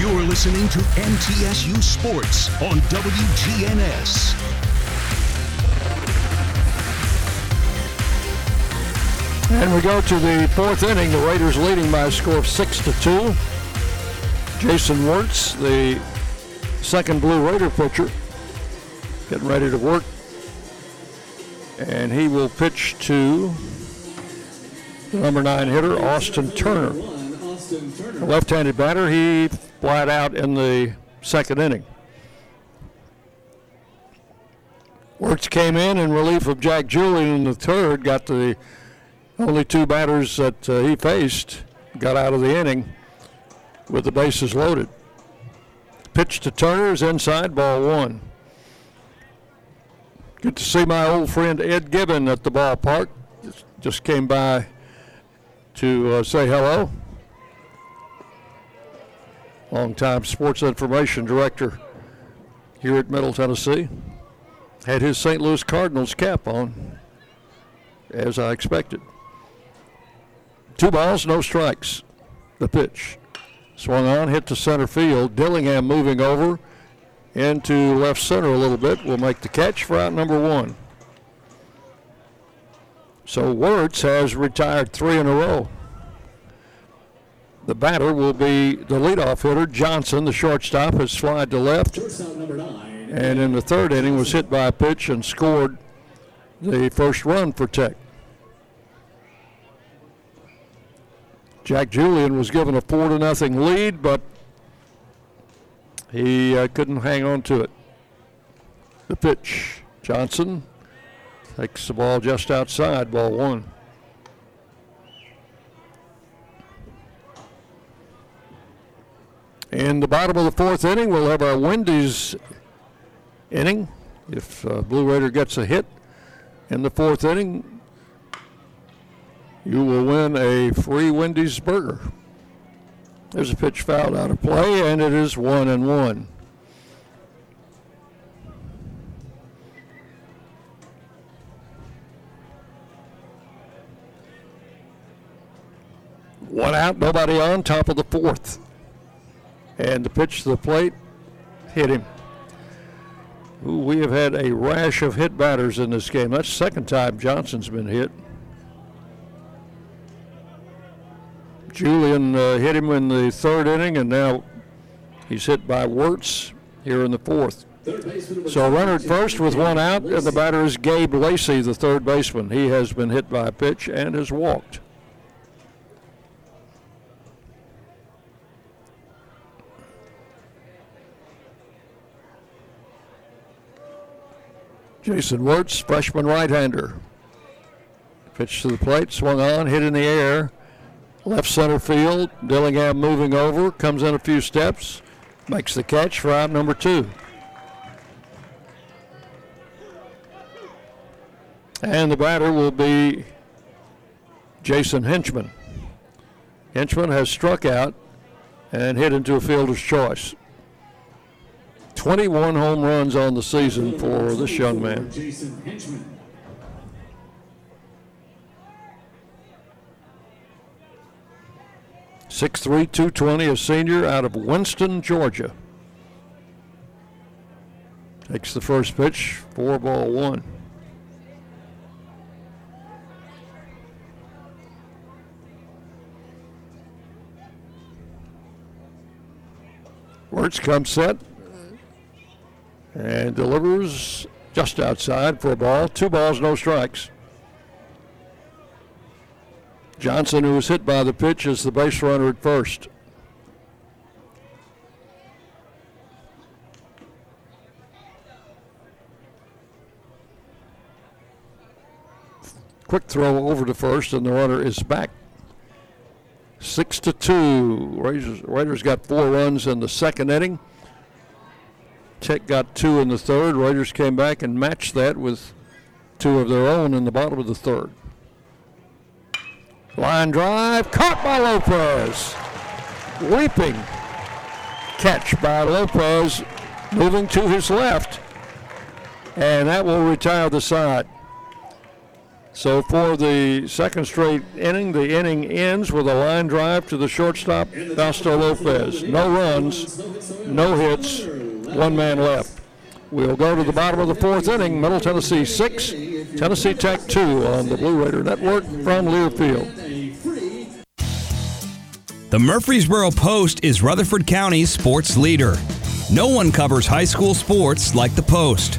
You're listening to MTSU Sports on WGNS. And we go to the fourth inning. The Raiders leading by a score of six to two. Jason Wirtz, the second Blue Raider pitcher, getting ready to work. And he will pitch to the number nine hitter, Austin Turner. Left-handed batter, he flat out in the second inning. Wirtz came in in relief of Jack Julian in the third, got the only two batters that uh, he faced got out of the inning with the bases loaded. Pitch to Turner's inside, ball one. Good to see my old friend Ed Gibbon at the ballpark. Just, just came by to uh, say hello. Longtime sports information director here at Middle Tennessee. Had his St. Louis Cardinals cap on, as I expected. Two balls, no strikes. The pitch. Swung on, hit to center field. Dillingham moving over into left center a little bit will make the catch for out number one. So Wirtz has retired three in a row. The batter will be the leadoff hitter, Johnson. The shortstop has slid to left. And in the third inning was hit by a pitch and scored the first run for Tech. Jack Julian was given a four to nothing lead, but he uh, couldn't hang on to it. The pitch, Johnson takes the ball just outside, ball one. In the bottom of the fourth inning, we'll have our Wendy's inning. If uh, Blue Raider gets a hit in the fourth inning, you will win a free Wendy's burger. There's a pitch fouled out of play, and it is one and one. One out, nobody on, top of the fourth. And the pitch to the plate hit him. Ooh, we have had a rash of hit batters in this game. That's second time Johnson's been hit. Julian uh, hit him in the third inning, and now he's hit by Wirtz here in the fourth. So runner at first with one out, and the batter is Gabe Lacey, the third baseman. He has been hit by a pitch and has walked. Jason Wirtz, freshman right-hander. Pitch to the plate, swung on, hit in the air. Left center field. Dillingham moving over, comes in a few steps, makes the catch for out number two. And the batter will be Jason Henchman. Henchman has struck out and hit into a fielder's choice. 21 home runs on the season for this young man. Six three two twenty, a senior out of Winston, Georgia. Takes the first pitch, four ball one. Wirtz comes set and delivers just outside for a ball. Two balls, no strikes. Johnson, who was hit by the pitch, is the base runner at first. Quick throw over to first, and the runner is back. Six to two. Raiders, Raiders got four runs in the second inning. Tech got two in the third. Raiders came back and matched that with two of their own in the bottom of the third. Line drive, caught by Lopez. Leaping catch by Lopez, moving to his left. And that will retire the side. So for the second straight inning, the inning ends with a line drive to the shortstop, Fausto Lopez. No runs, no hits, one man left. We'll go to the bottom of the fourth inning. Middle Tennessee six, Tennessee Tech two on the Blue Raider Network from Learfield. The Murfreesboro Post is Rutherford County's sports leader. No one covers high school sports like the Post.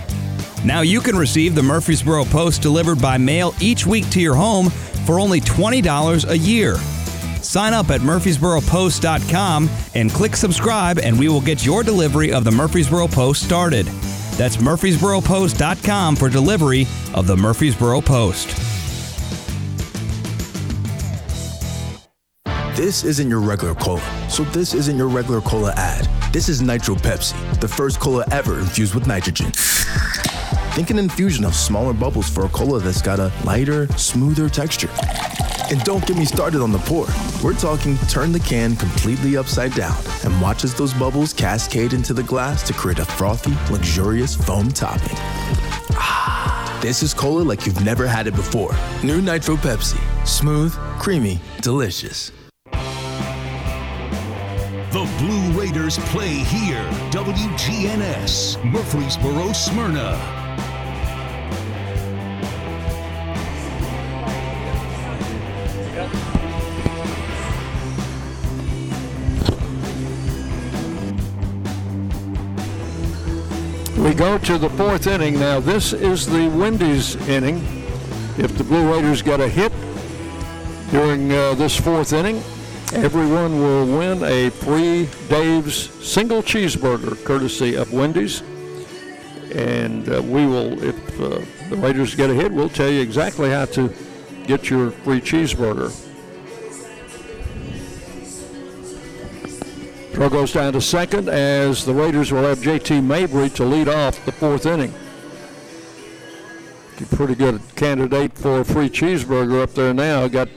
Now you can receive the Murfreesboro Post delivered by mail each week to your home for only $20 a year. Sign up at murfreesboropost.com and click subscribe, and we will get your delivery of the Murfreesboro Post started. That's murfreesboropost.com for delivery of the Murfreesboro Post. This isn't your regular cola, so this isn't your regular cola ad. This is Nitro Pepsi, the first cola ever infused with nitrogen. Think an infusion of smaller bubbles for a cola that's got a lighter, smoother texture. And don't get me started on the pour. We're talking turn the can completely upside down and watch as those bubbles cascade into the glass to create a frothy, luxurious foam topping. Ah, this is cola like you've never had it before. New Nitro Pepsi. Smooth, creamy, delicious. The Blue Raiders play here. WGNS, Murfreesboro, Smyrna. Go to the fourth inning now. This is the Wendy's inning. If the Blue Raiders get a hit during uh, this fourth inning, everyone will win a free Dave's single cheeseburger courtesy of Wendy's. And uh, we will, if uh, the Raiders get a hit, we'll tell you exactly how to get your free cheeseburger. Goes down to second as the Raiders will have JT Mabry to lead off the fourth inning. A pretty good candidate for a free cheeseburger up there now. Got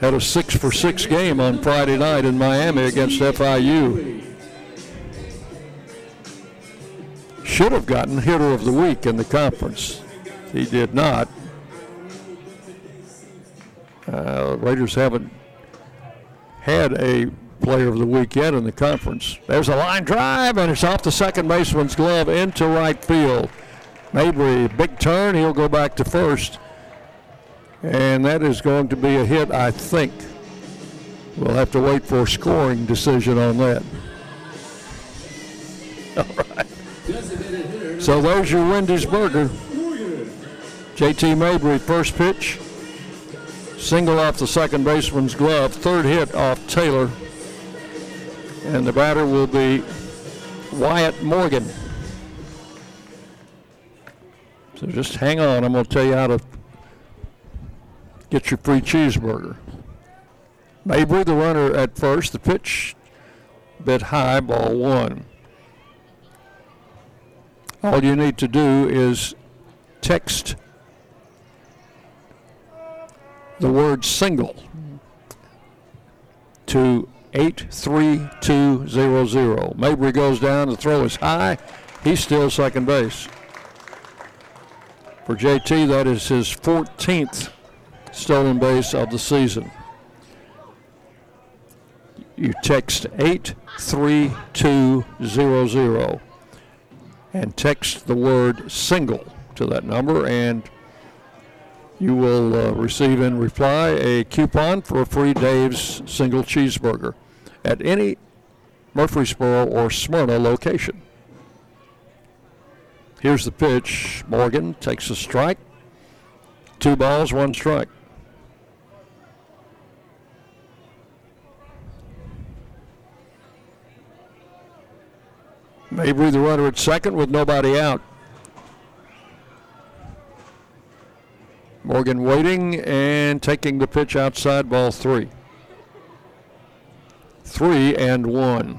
had a six for six game on Friday night in Miami against FIU. Should have gotten hitter of the week in the conference. He did not. Uh, Raiders haven't had a player of the weekend in the conference. There's a line drive, and it's off the second baseman's glove into right field. Mabry, big turn. He'll go back to first. And that is going to be a hit, I think. We'll have to wait for a scoring decision on that. All right. So there's your Wendy's burger. JT Mabry, first pitch. Single off the second baseman's glove. Third hit off Taylor. And the batter will be Wyatt Morgan. So just hang on. I'm going to tell you how to get your free cheeseburger. Mabry, the runner at first. The pitch bit high, ball one. All you need to do is text the word single to 83200. Mabry goes down, the throw is high. He's still second base. For JT, that is his 14th stolen base of the season. You text 83200 and text the word single to that number, and you will uh, receive in reply a coupon for a free Dave's single cheeseburger at any Murfreesboro or Smyrna location. Here's the pitch. Morgan takes a strike. Two balls, one strike. Mabry the runner at second with nobody out. Morgan waiting and taking the pitch outside ball three three and one.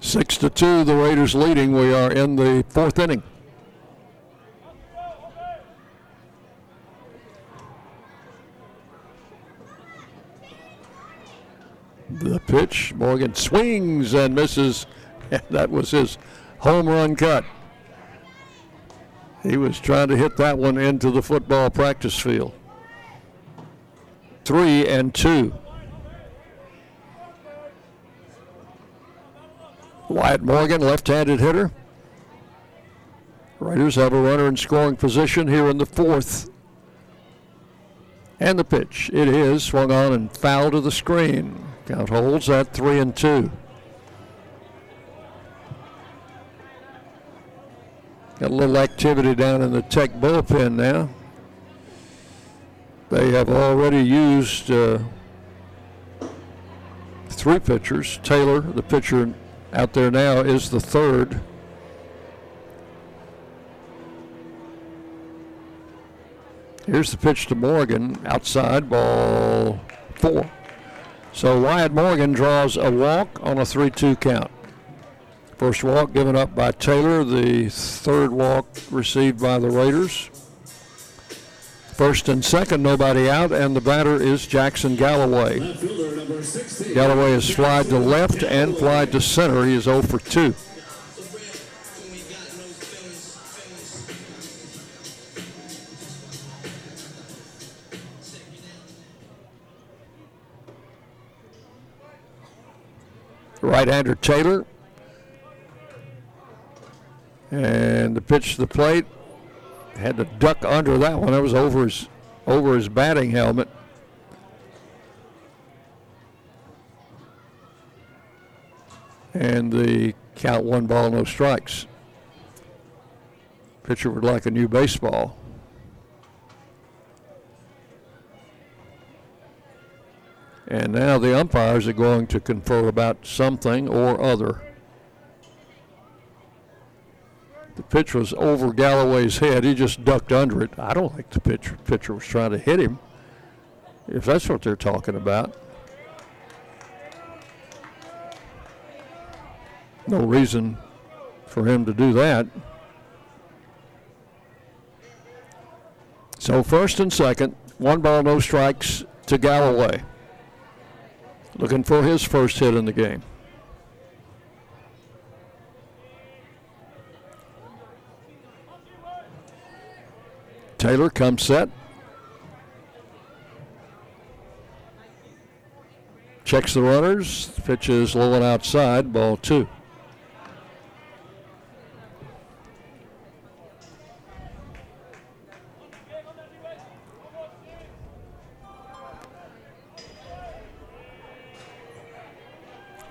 Six to two, the Raiders leading. We are in the fourth inning. pitch. Morgan swings and misses. that was his home run cut. He was trying to hit that one into the football practice field. Three and two. Wyatt Morgan, left handed hitter. Raiders have a runner in scoring position here in the fourth. And the pitch. It is swung on and foul to the screen. Count holds at three and two. Got a little activity down in the Tech bullpen now. They have already used uh, three pitchers. Taylor, the pitcher out there now, is the third. Here's the pitch to Morgan, outside ball four. So Wyatt Morgan draws a walk on a 3 2 count. First walk given up by Taylor, the third walk received by the Raiders. First and second, nobody out, and the batter is Jackson Galloway. Galloway is flied to left and flied to center. He is 0 for 2. Right-hander Taylor. And the pitch to the plate had to duck under that one. That was over his over his batting helmet. And the count one ball, no strikes. Pitcher would like a new baseball. And now the umpires are going to confer about something or other. The pitch was over Galloway's head. He just ducked under it. I don't think the pitcher, pitcher was trying to hit him, if that's what they're talking about. No reason for him to do that. So first and second, one ball, no strikes to Galloway looking for his first hit in the game. Taylor comes set. Checks the runners. Pitch is low and outside. Ball two.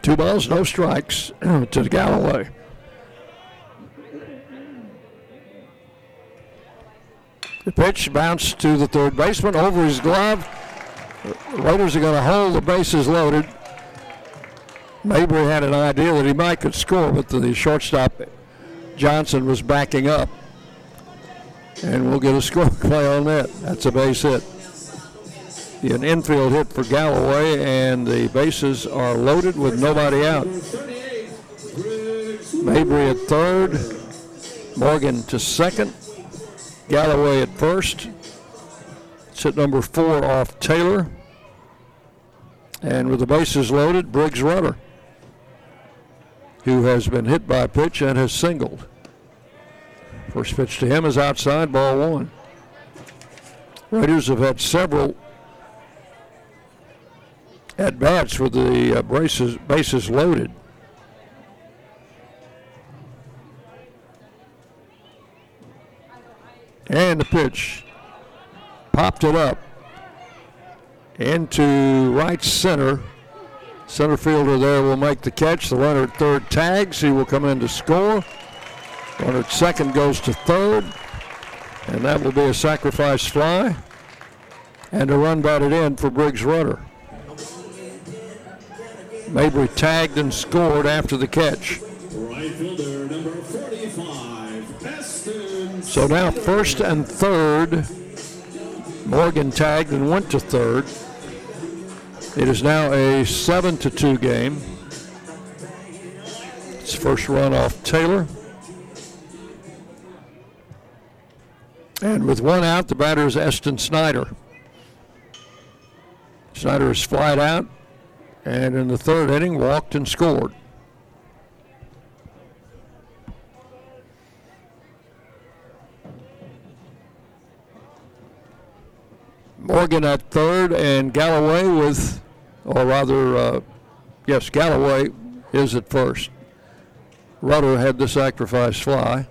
Two balls, no strikes to Galloway. The pitch bounced to the third baseman over his glove. Raiders are going to hold the bases loaded. Mabry had an idea that he might could score, but the shortstop Johnson was backing up. And we'll get a score play on that. That's a base hit an infield hit for Galloway, and the bases are loaded with nobody out. Mabry at third, Morgan to second, Galloway at first. It's at number four off Taylor. And with the bases loaded, Briggs Rudder, who has been hit by a pitch and has singled. First pitch to him is outside, ball one. Raiders have had several at bats with the uh, braces, bases loaded. And the pitch popped it up into right center. Center fielder there will make the catch. The runner at third tags. He will come in to score. Runner at second goes to third. And that will be a sacrifice fly. And a run batted in for Briggs Rudder. Mabry tagged and scored after the catch. Right fielder, number 45, So now first and third. Morgan tagged and went to third. It is now a 7 to 2 game. It's first run off Taylor. And with one out, the batter is Eston Snyder. Snyder is flied out And in the third inning, walked and scored. Morgan at third, and Galloway with, or rather, uh, yes, Galloway is at first. Rudder had the sacrifice fly.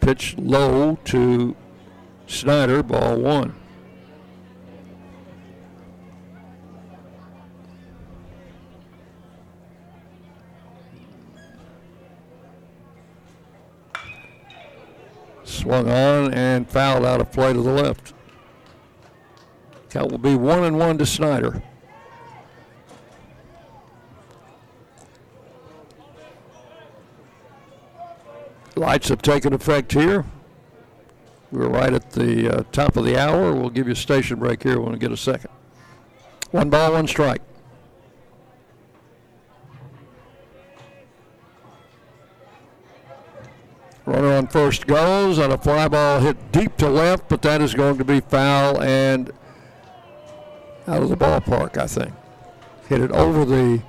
Pitch low to Snyder, ball one. Swung on and fouled out of play to the left. That will be one and one to Snyder. Lights have taken effect here. We're right at the uh, top of the hour. We'll give you a station break here when we get a second. One ball, one strike. Runner on first goes, and a fly ball hit deep to left, but that is going to be foul and out of the ballpark, I think. Hit it over the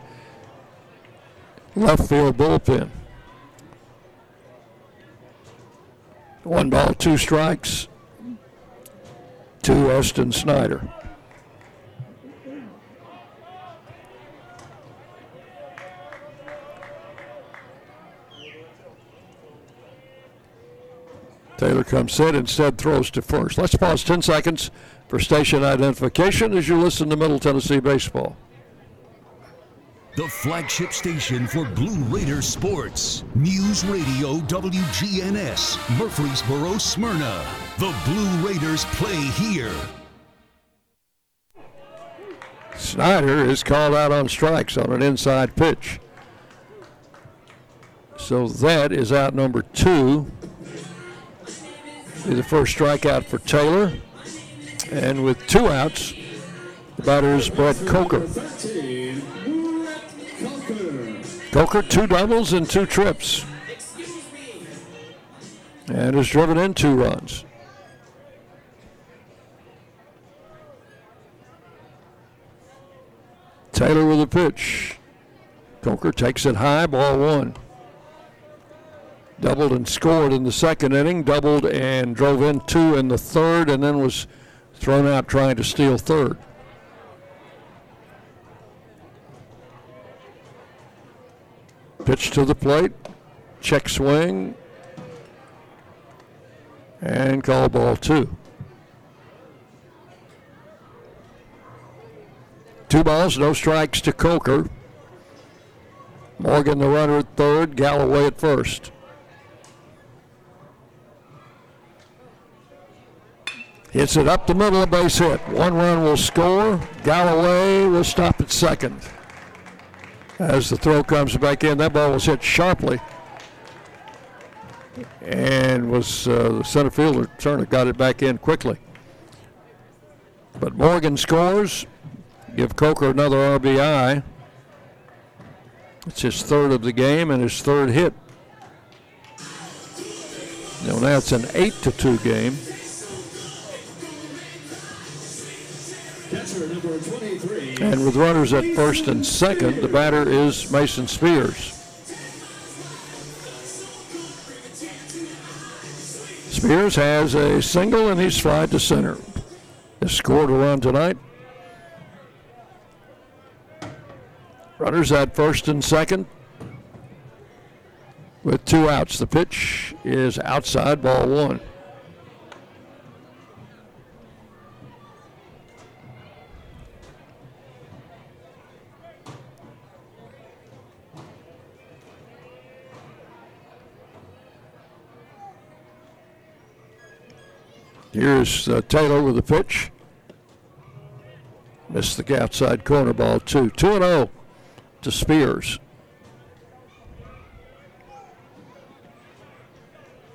left field bullpen. One ball, two strikes to Austin Snyder. Taylor comes in, instead throws to first. Let's pause 10 seconds for station identification as you listen to Middle Tennessee Baseball. The flagship station for Blue Raider sports. News Radio WGNS, Murfreesboro, Smyrna. The Blue Raiders play here. Snyder is called out on strikes on an inside pitch. So that is out number two. The first strikeout for Taylor. And with two outs, the batter is Brett Coker. Coker, two doubles and two trips. And has driven in two runs. Taylor with a pitch. Coker takes it high, ball one. Doubled and scored in the second inning, doubled and drove in two in the third, and then was thrown out trying to steal third. Pitch to the plate, check swing, and call ball two. Two balls, no strikes to Coker. Morgan the runner at third, Galloway at first. Hits it up the middle, a base hit. One run will score. Galloway will stop at second. As the throw comes back in, that ball was hit sharply. And was uh, the center fielder Turner got it back in quickly. But Morgan scores. Give Coker another RBI. It's his third of the game and his third hit. Now that's an eight to two game. And with runners at first and second, the batter is Mason Spears. Spears has a single and he's flied to center. Has scored a run tonight. Runners at first and second with two outs. The pitch is outside ball one. Here's uh, Taylor with the pitch. Missed the outside corner ball, two. 2 0 to Spears.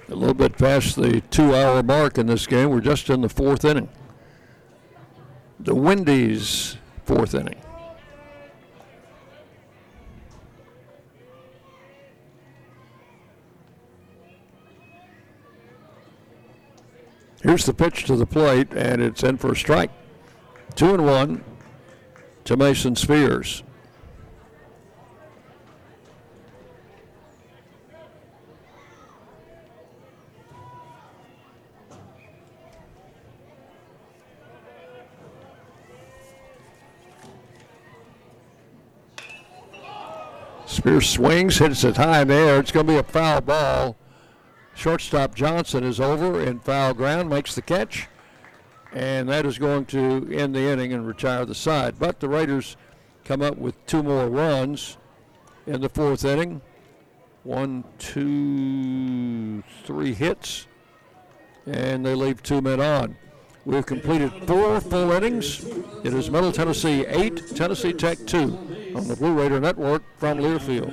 A little bit past the two hour mark in this game. We're just in the fourth inning. The Wendy's fourth inning. Here's the pitch to the plate, and it's in for a strike. Two and one. to Mason Spears. Spears swings, hits it high in the air. It's going to be a foul ball. Shortstop Johnson is over in foul ground, makes the catch, and that is going to end the inning and retire the side. But the Raiders come up with two more runs in the fourth inning. One, two, three hits, and they leave two men on. We've completed four full innings. It is Middle Tennessee 8, Tennessee Tech 2 on the Blue Raider Network from Learfield.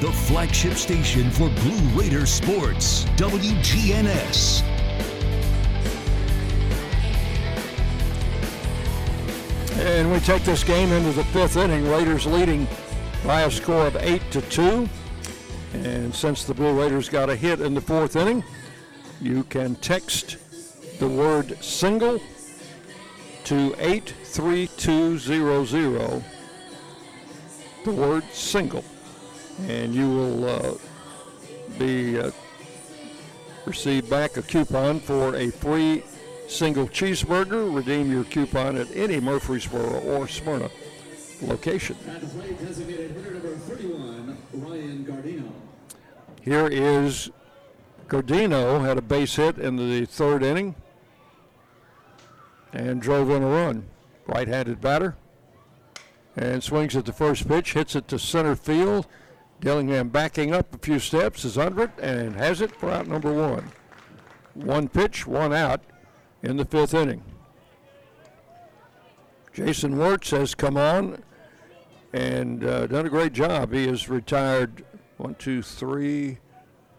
The flagship station for Blue Raider sports, WGNS. And we take this game into the fifth inning. Raiders leading by a score of eight to two. And since the Blue Raiders got a hit in the fourth inning, you can text the word single to 83200. The word single. And you will uh, be uh, receive back a coupon for a free single cheeseburger. Redeem your coupon at any Murfreesboro or Smyrna location. Here is Gardino had a base hit in the third inning and drove in a run. Right-handed batter and swings at the first pitch, hits it to center field. Dillingham backing up a few steps is under it and has it for out number one. One pitch, one out in the fifth inning. Jason Wirtz has come on and uh, done a great job. He has retired one, two, three,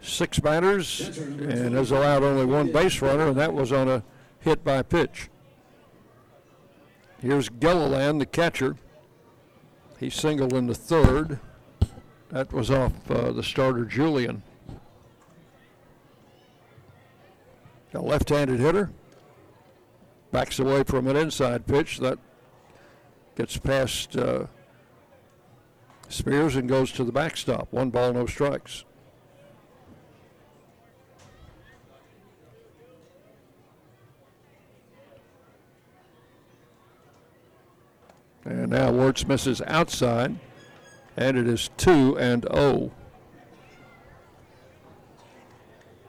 six batters and has allowed only one base runner, and that was on a hit by pitch. Here's Gilliland, the catcher. He singled in the third. That was off uh, the starter, Julian. A left-handed hitter. Backs away from an inside pitch. That gets past uh, Spears and goes to the backstop. One ball, no strikes. And now Wirtz misses outside, and it is 2 and 0.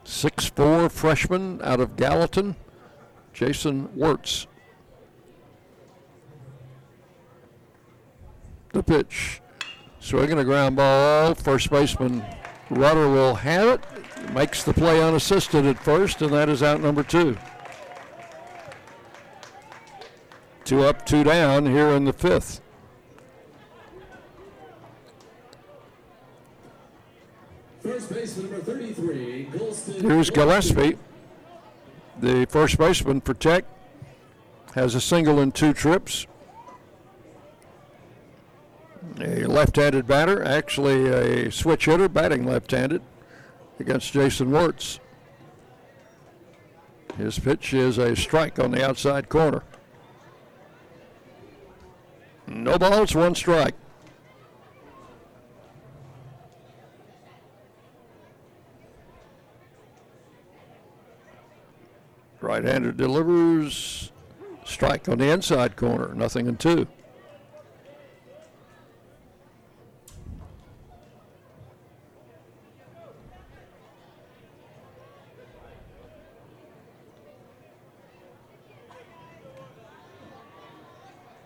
6'4 freshman out of Gallatin, Jason Wirtz. The pitch. Swinging a ground ball. First baseman Rudder will have it. Makes the play unassisted at first, and that is out number two. Two up, two down here in the fifth. First baseman number 33, Golston. Here's Gillespie, the first baseman for Tech. Has a single in two trips. A left-handed batter, actually a switch hitter, batting left-handed against Jason Wirtz. His pitch is a strike on the outside corner. No balls, one strike. Right-hander delivers. Strike on the inside corner. Nothing in two.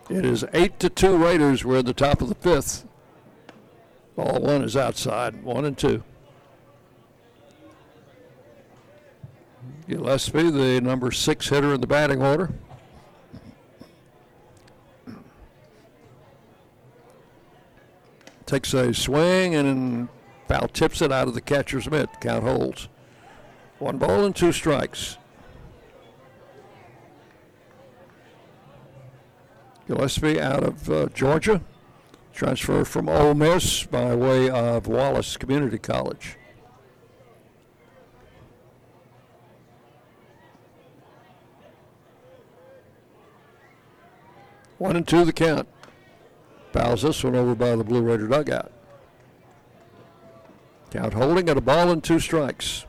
It is eight to two Raiders. We're at the top of the fifth. Ball one is outside. One and two. Gillespie, the number six hitter in the batting order. Takes a swing and foul tips it out of the catcher's mitt. Count holds. One ball and two strikes. Gillespie out of uh, Georgia, transferred from Ole Miss by way of Wallace Community College. One and two the count. Fouls this one over by the Blue Raider dugout. Count holding at a ball and two strikes.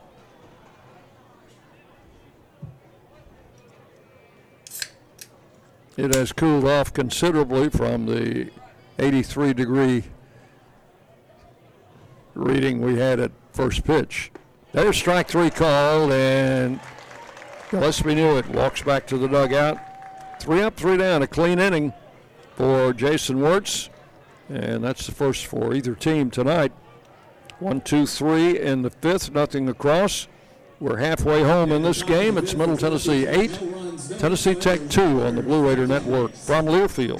It has cooled off considerably from the 83 degree reading we had at first pitch. There's strike three called, and Gillespie knew it. Walks back to the dugout. Three up, three down. A clean inning for Jason Wirtz, and that's the first for either team tonight. One, two, three in the fifth, nothing across. We're halfway home in this game. It's Middle Tennessee 8, Tennessee Tech 2 on the Blue Raider Network from Learfield.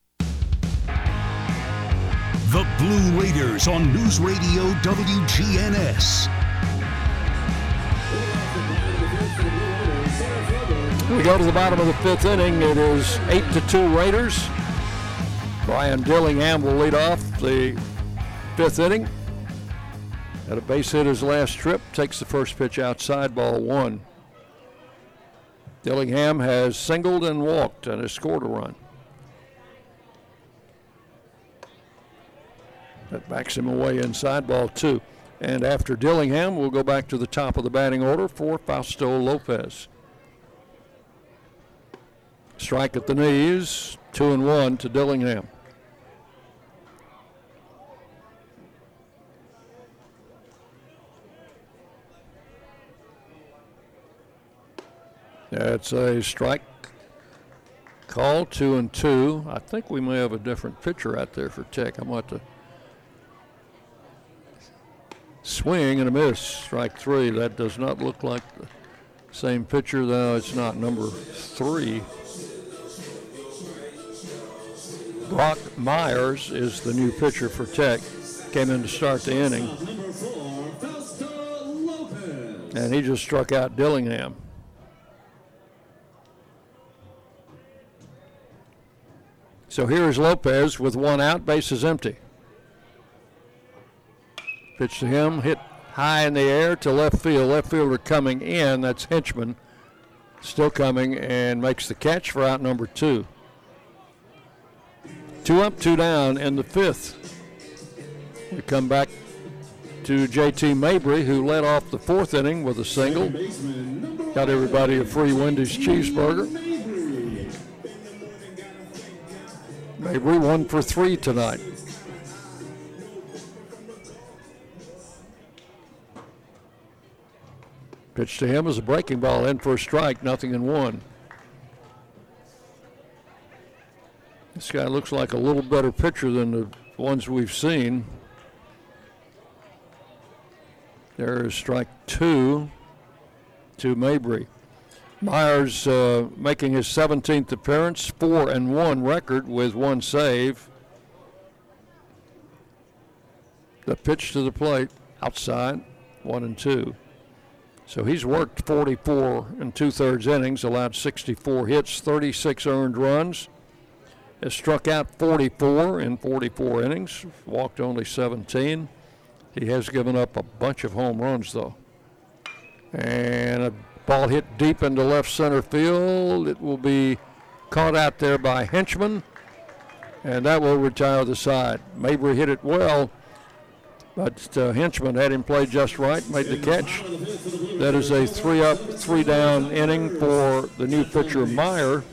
The Blue Raiders on News Radio WGNS. We go to the bottom of the fifth inning. It is 8 to 2 Raiders. Brian Dillingham will lead off the fifth inning. At a base hit his last trip, takes the first pitch outside, ball one. Dillingham has singled and walked and has scored a run. That backs him away inside, ball two. And after Dillingham, we'll go back to the top of the batting order for Fausto Lopez. Strike at the knees, two and one to Dillingham. That's a strike call, two and two. I think we may have a different pitcher out there for Tech. I'm going to swing and a miss. Strike three. That does not look like the same pitcher, though. It's not number three. Brock Myers is the new pitcher for Tech. Came in to start the inning. And he just struck out Dillingham. So here's Lopez with one out, bases empty. Pitch to him, hit high in the air to left field. Left fielder coming in, that's Henchman, still coming, and makes the catch for out number two. Two up, two down in the fifth. We come back to JT Mabry, who led off the fourth inning with a single. Got everybody a free Wendy's cheeseburger. Mabry one for three tonight. Pitch to him is a breaking ball in for a strike, nothing in one. This guy looks like a little better pitcher than the ones we've seen. There is strike two to Mabry. Myers uh, making his 17th appearance, four and one record with one save. The pitch to the plate outside, one and two. So he's worked 44 and two thirds innings, allowed 64 hits, 36 earned runs, has struck out 44 in 44 innings, walked only 17. He has given up a bunch of home runs, though. And a ball hit deep into left center field. It will be caught out there by Henchman, and that will retire the side. Mabry hit it well, but uh, Henchman had him play just right, made the catch. That is a three up, three down inning for the new pitcher Meyer.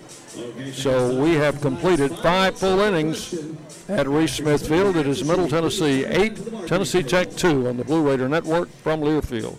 So we have completed five full innings at Reese Smith Field. It is Middle Tennessee 8, Tennessee Tech 2 on the Blue Raider Network from Learfield.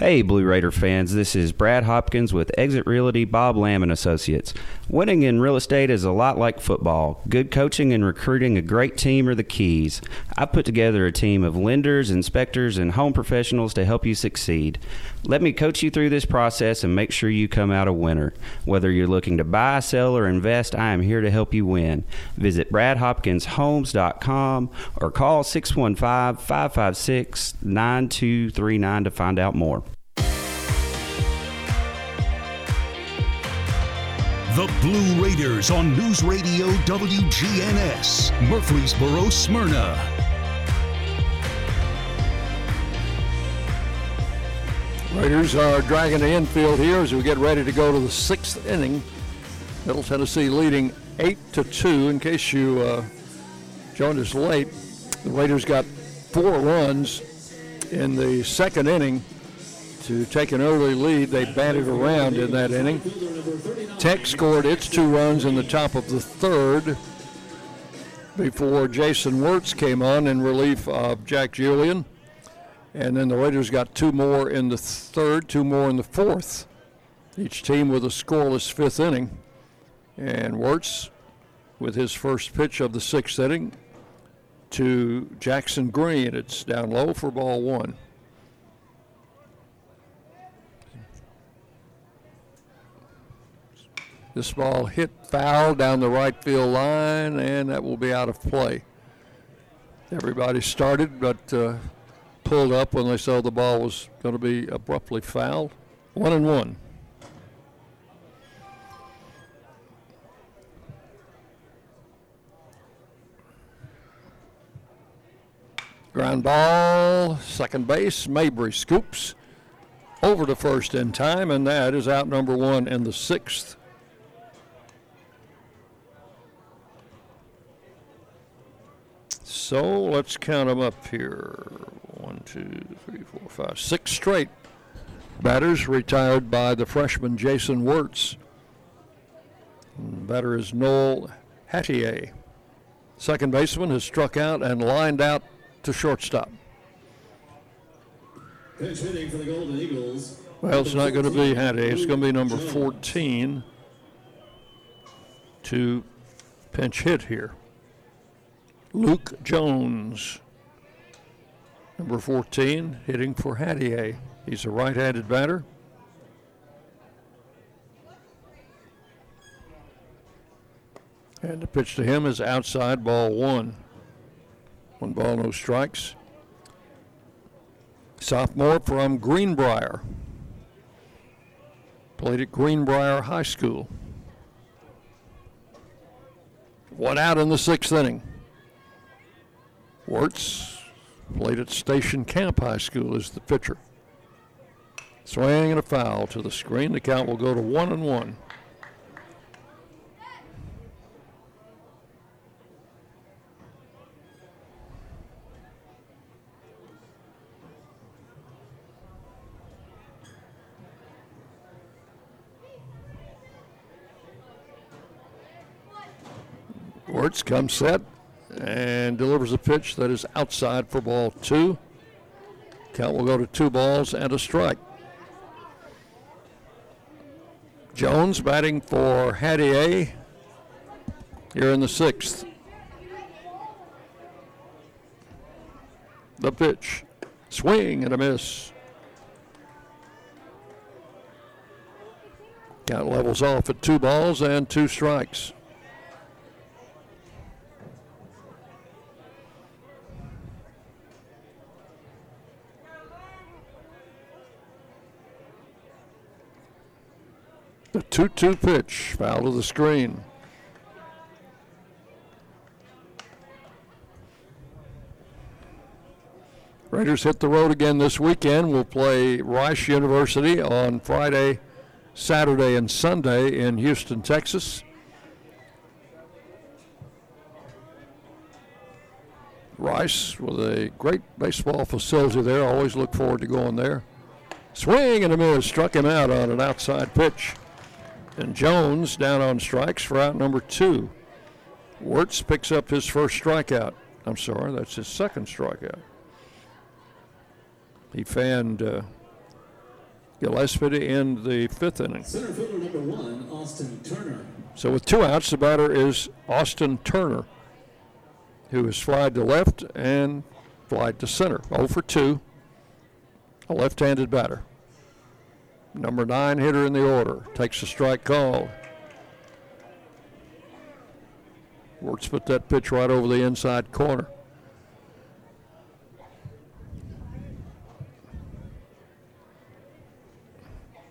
Hey, Blue Raider fans, this is Brad Hopkins with Exit Realty Bob Lamb and Associates. Winning in real estate is a lot like football. Good coaching and recruiting a great team are the keys. I put together a team of lenders, inspectors, and home professionals to help you succeed. Let me coach you through this process and make sure you come out a winner. Whether you're looking to buy, sell, or invest, I am here to help you win. Visit bradhopkinshomes.com or call 615 556 9239 to find out more. The Blue Raiders on News Radio WGNS, Murfreesboro, Smyrna. Raiders are dragging the infield here as we get ready to go to the sixth inning. Middle Tennessee leading eight to two. In case you uh, joined us late, the Raiders got four runs in the second inning to take an early lead. They batted around in that inning. Tech scored its two runs in the top of the third before Jason Wirtz came on in relief of Jack Julian. And then the Raiders got two more in the third, two more in the fourth. Each team with a scoreless fifth inning. And Wirtz, with his first pitch of the sixth inning, to Jackson Green. It's down low for ball one. This ball hit foul down the right field line, and that will be out of play. Everybody started, but uh, pulled up when they saw the ball was going to be abruptly fouled. One and one. Ground ball, second base, Mabry scoops over to first in time, and that is out number one in the sixth. So let's count them up here. One, two, three, four, five, six straight. Batters retired by the freshman Jason Wirtz. Batter is Noel Hattier. Second baseman has struck out and lined out to shortstop. Pitch hitting for the Golden Eagles. Well, it's not going to be Hattier. It's going to be number 14 to pinch hit here. Luke Jones, number 14, hitting for Hattier. He's a right handed batter. And the pitch to him is outside ball one. One ball, no strikes. Sophomore from Greenbrier. Played at Greenbrier High School. One out in the sixth inning. Wirtz played at Station Camp High School as the pitcher. Swing and a foul to the screen. The count will go to one and one. Wirtz comes set and delivers a pitch that is outside for ball two. Count will go to two balls and a strike. Jones batting for Hattier here in the sixth. The pitch. Swing and a miss. Count levels off at two balls and two strikes. 2 2 pitch, foul to the screen. Raiders hit the road again this weekend. We'll play Rice University on Friday, Saturday, and Sunday in Houston, Texas. Rice with a great baseball facility there. Always look forward to going there. Swing and a miss, struck him out on an outside pitch. And Jones down on strikes for out number two. Wirtz picks up his first strikeout. I'm sorry, that's his second strikeout. He fanned uh, Gillespie end the fifth inning. Center fielder number one, Austin Turner. So with two outs, the batter is Austin Turner, who is flied to left and flied to center. 0 for 2. A left-handed batter. Number nine hitter in the order. Takes a strike call. Wirtz put that pitch right over the inside corner.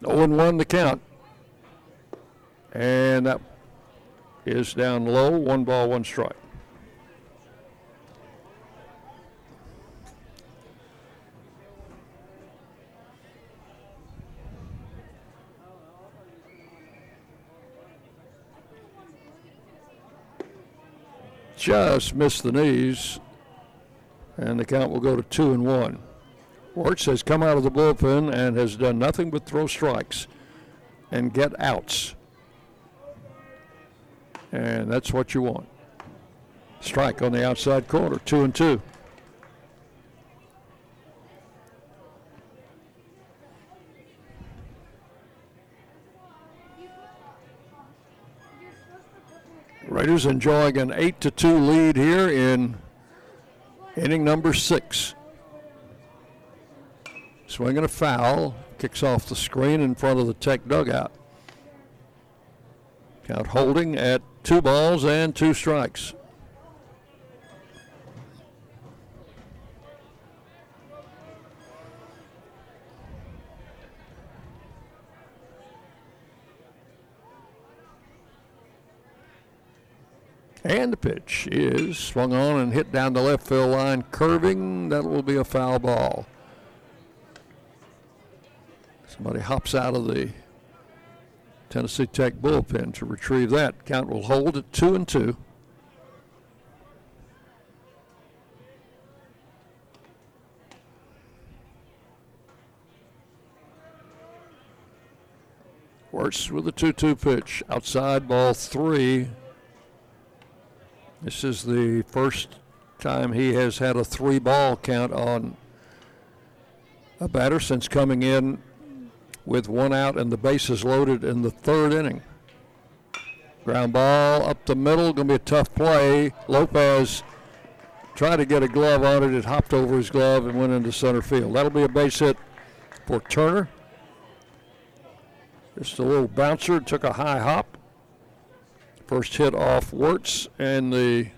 Oh and 1 the count. And that is down low. One ball, one strike. Just missed the knees, and the count will go to two and one. Wirtz has come out of the bullpen and has done nothing but throw strikes and get outs. And that's what you want. Strike on the outside corner, two and two. Raiders enjoying an 8 to 2 lead here in inning number six. Swinging a foul, kicks off the screen in front of the Tech dugout. Count holding at two balls and two strikes. And the pitch is swung on and hit down the left field line, curving. That will be a foul ball. Somebody hops out of the Tennessee Tech bullpen to retrieve that. Count will hold at two and two. Wirtz with a 2 2 pitch. Outside ball three. This is the first time he has had a three ball count on a batter since coming in with one out and the bases loaded in the third inning. Ground ball up the middle, going to be a tough play. Lopez tried to get a glove on it. It hopped over his glove and went into center field. That'll be a base hit for Turner. Just a little bouncer, took a high hop. First hit off Wirtz and the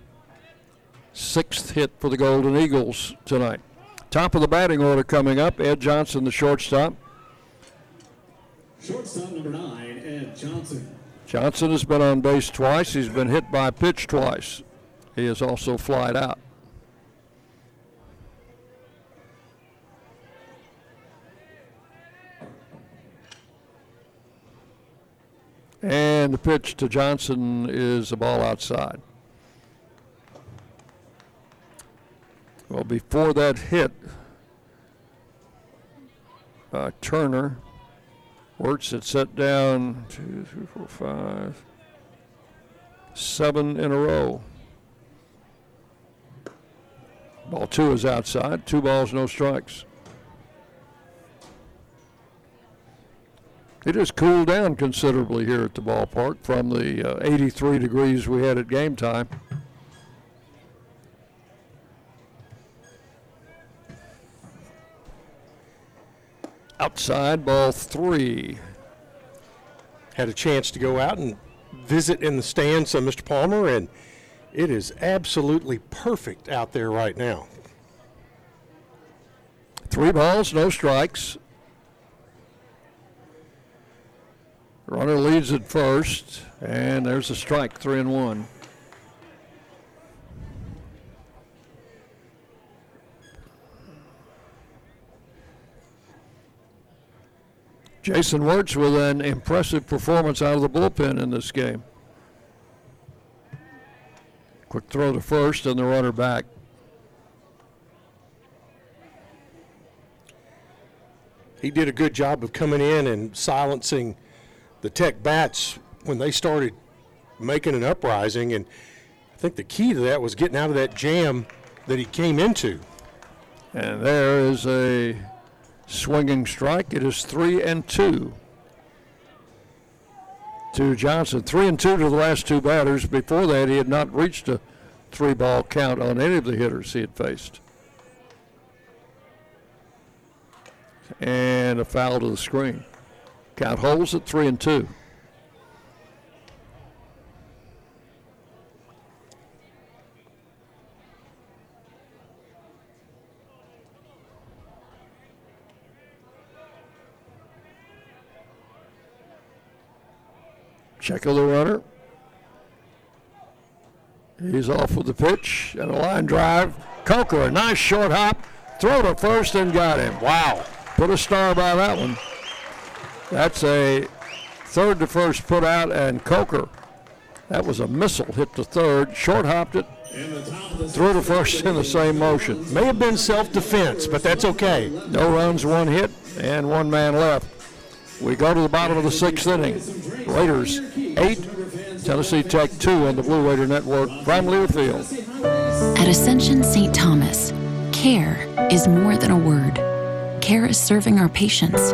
sixth hit for the Golden Eagles tonight. Top of the batting order coming up. Ed Johnson, the shortstop. Shortstop number nine, Ed Johnson. Johnson has been on base twice. He's been hit by a pitch twice. He has also flied out. And the pitch to Johnson is a ball outside. Well, before that hit, uh, Turner, works it set down two, three, four, five, seven in a row. Ball two is outside. Two balls, no strikes. It has cooled down considerably here at the ballpark from the uh, 83 degrees we had at game time. Outside, ball three. Had a chance to go out and visit in the stands, uh, Mr. Palmer, and it is absolutely perfect out there right now. Three balls, no strikes. Runner leads at first, and there's a strike, three and one. Jason Wirtz with an impressive performance out of the bullpen in this game. Quick throw to first and the runner back. He did a good job of coming in and silencing the Tech bats when they started making an uprising. And I think the key to that was getting out of that jam that he came into. And there is a swinging strike. It is three and two to Johnson. Three and two to the last two batters. Before that, he had not reached a three ball count on any of the hitters he had faced. And a foul to the screen. Count holes at three and two. Check of the runner. He's off with the pitch and a line drive. Coker, a nice short hop, throw to first and got him. Wow. Put a star by that one. That's a third to first put out, and Coker. That was a missile hit to third, short hopped it, threw to first in the same motion. May have been self defense, but that's okay. No runs, one hit, and one man left. We go to the bottom of the sixth inning. Raiders eight, Tennessee Tech two on the Blue Raider Network from Learfield. At Ascension St. Thomas, care is more than a word. Care is serving our patients,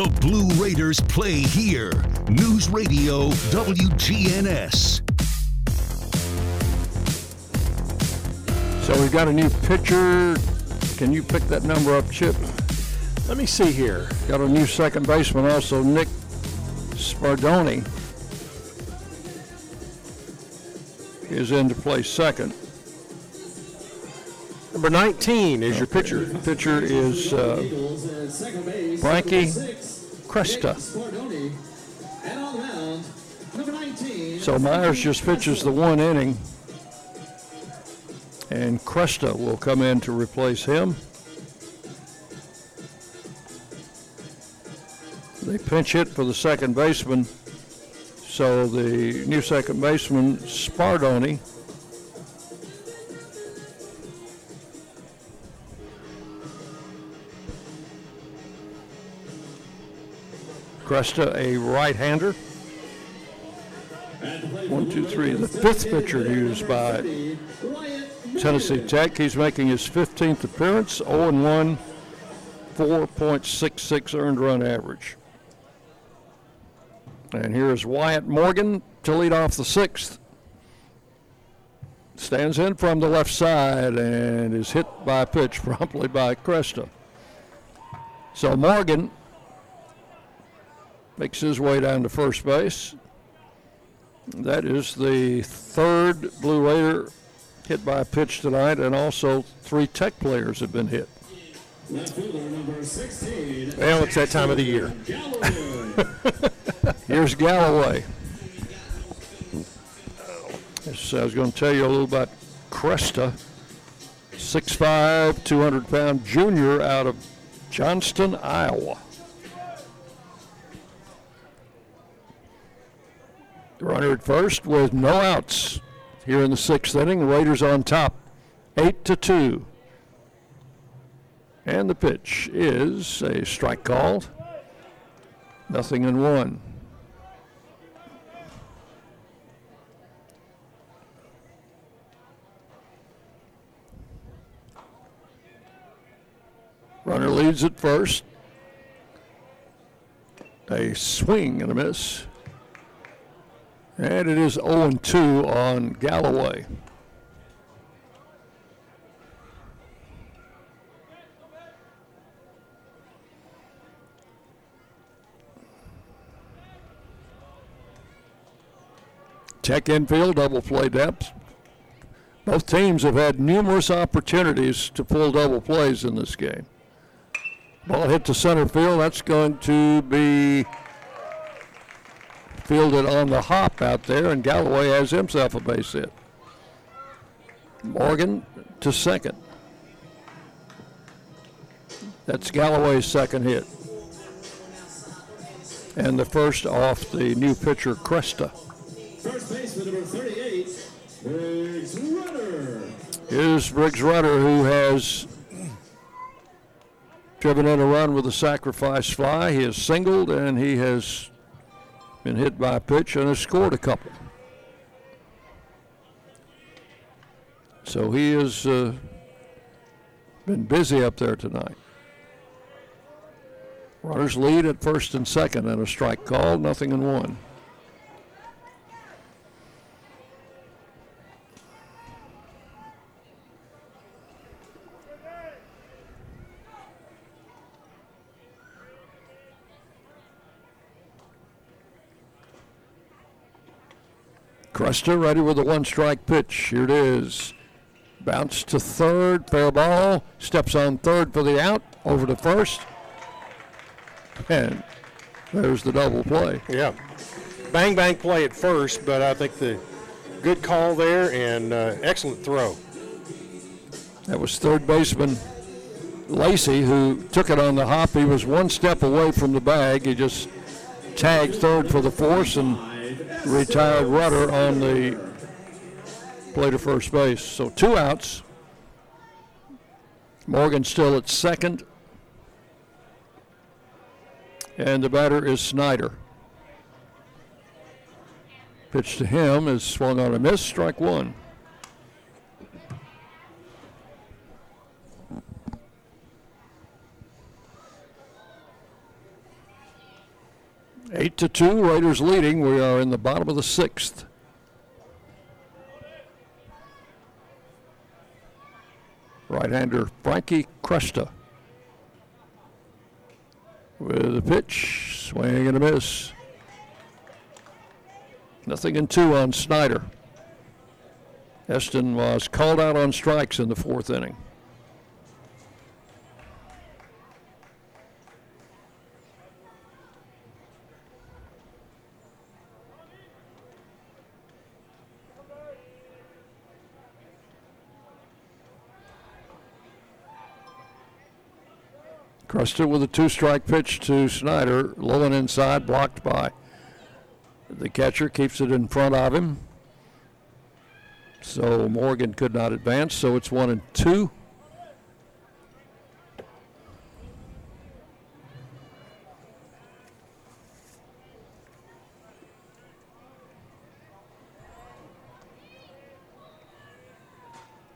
The Blue Raiders play here. News Radio WGNS. So we've got a new pitcher. Can you pick that number up, Chip? Let me see here. Got a new second baseman also, Nick Spardoni is in to play second. Number 19 is your pitcher. Pitcher is uh, Frankie Cresta. So Myers just pitches the one inning, and Cresta will come in to replace him. They pinch hit for the second baseman, so the new second baseman, Spardoni, Cresta, a right-hander. One, two, three. The fifth pitcher used by Tennessee Tech. He's making his 15th appearance, 0 1, 4.66 earned run average. And here's Wyatt Morgan to lead off the sixth. Stands in from the left side and is hit by a pitch promptly by Cresta. So Morgan makes his way down to first base. That is the third Blue Raider hit by a pitch tonight, and also three Tech players have been hit. Well, it's that time of the year. Here's Galloway. So I was going to tell you a little about Cresta, 6'5", 200 pound junior out of Johnston, Iowa. Runner at first with no outs here in the sixth inning. Raiders on top, eight to two. And the pitch is a strike called. Nothing in one. Runner leads at first. A swing and a miss. And it is 0 2 on Galloway. Tech infield, double play depth. Both teams have had numerous opportunities to pull double plays in this game. Ball hit to center field. That's going to be fielded on the hop out there, and Galloway has himself a base hit. Morgan to second. That's Galloway's second hit. And the first off the new pitcher, Cresta. First baseman number 38, Briggs Rudder. Here's Briggs Rudder, who has driven in a run with a sacrifice fly. He has singled and he has been hit by a pitch and has scored a couple. So he has uh, been busy up there tonight. Runners lead at first and second, and a strike called, nothing in one. Cresta ready with a one strike pitch. Here it is. Bounce to third, fair ball. Steps on third for the out, over to first. And there's the double play. Yeah. Bang bang play at first, but I think the good call there and uh, excellent throw. That was third baseman Lacey who took it on the hop. He was one step away from the bag. He just tagged third for the force and retired Rudder on the play to first base. So two outs. Morgan still at second. And the batter is Snyder. Pitch to him is swung on a miss, strike one. Eight to two, Raiders leading. We are in the bottom of the sixth. Right-hander Frankie Cresta with a pitch, swing and a miss. Nothing in two on Snyder. Eston was called out on strikes in the fourth inning. Cresta with a two strike pitch to Snyder, low and inside, blocked by the catcher, keeps it in front of him. So Morgan could not advance, so it's one and two.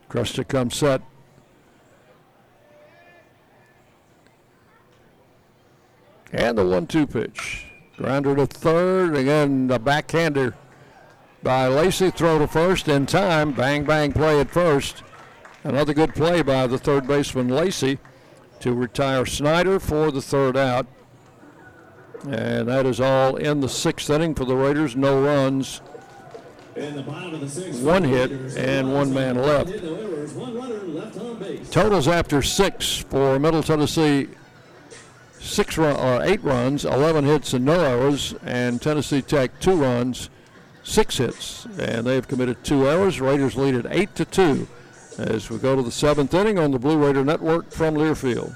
Cresta comes set. And the one-two pitch. Grounder to third. Again, the backhander by Lacey. Throw to first in time. Bang, bang play at first. Another good play by the third baseman Lacey to retire Snyder for the third out. And that is all in the sixth inning for the Raiders. No runs, one hit, and one man left. Totals after six for Middle Tennessee six run, or uh, eight runs, 11 hits and no errors, and Tennessee Tech two runs, six hits, and they've committed two errors. Raiders lead at eight to two as we go to the seventh inning on the Blue Raider Network from Learfield.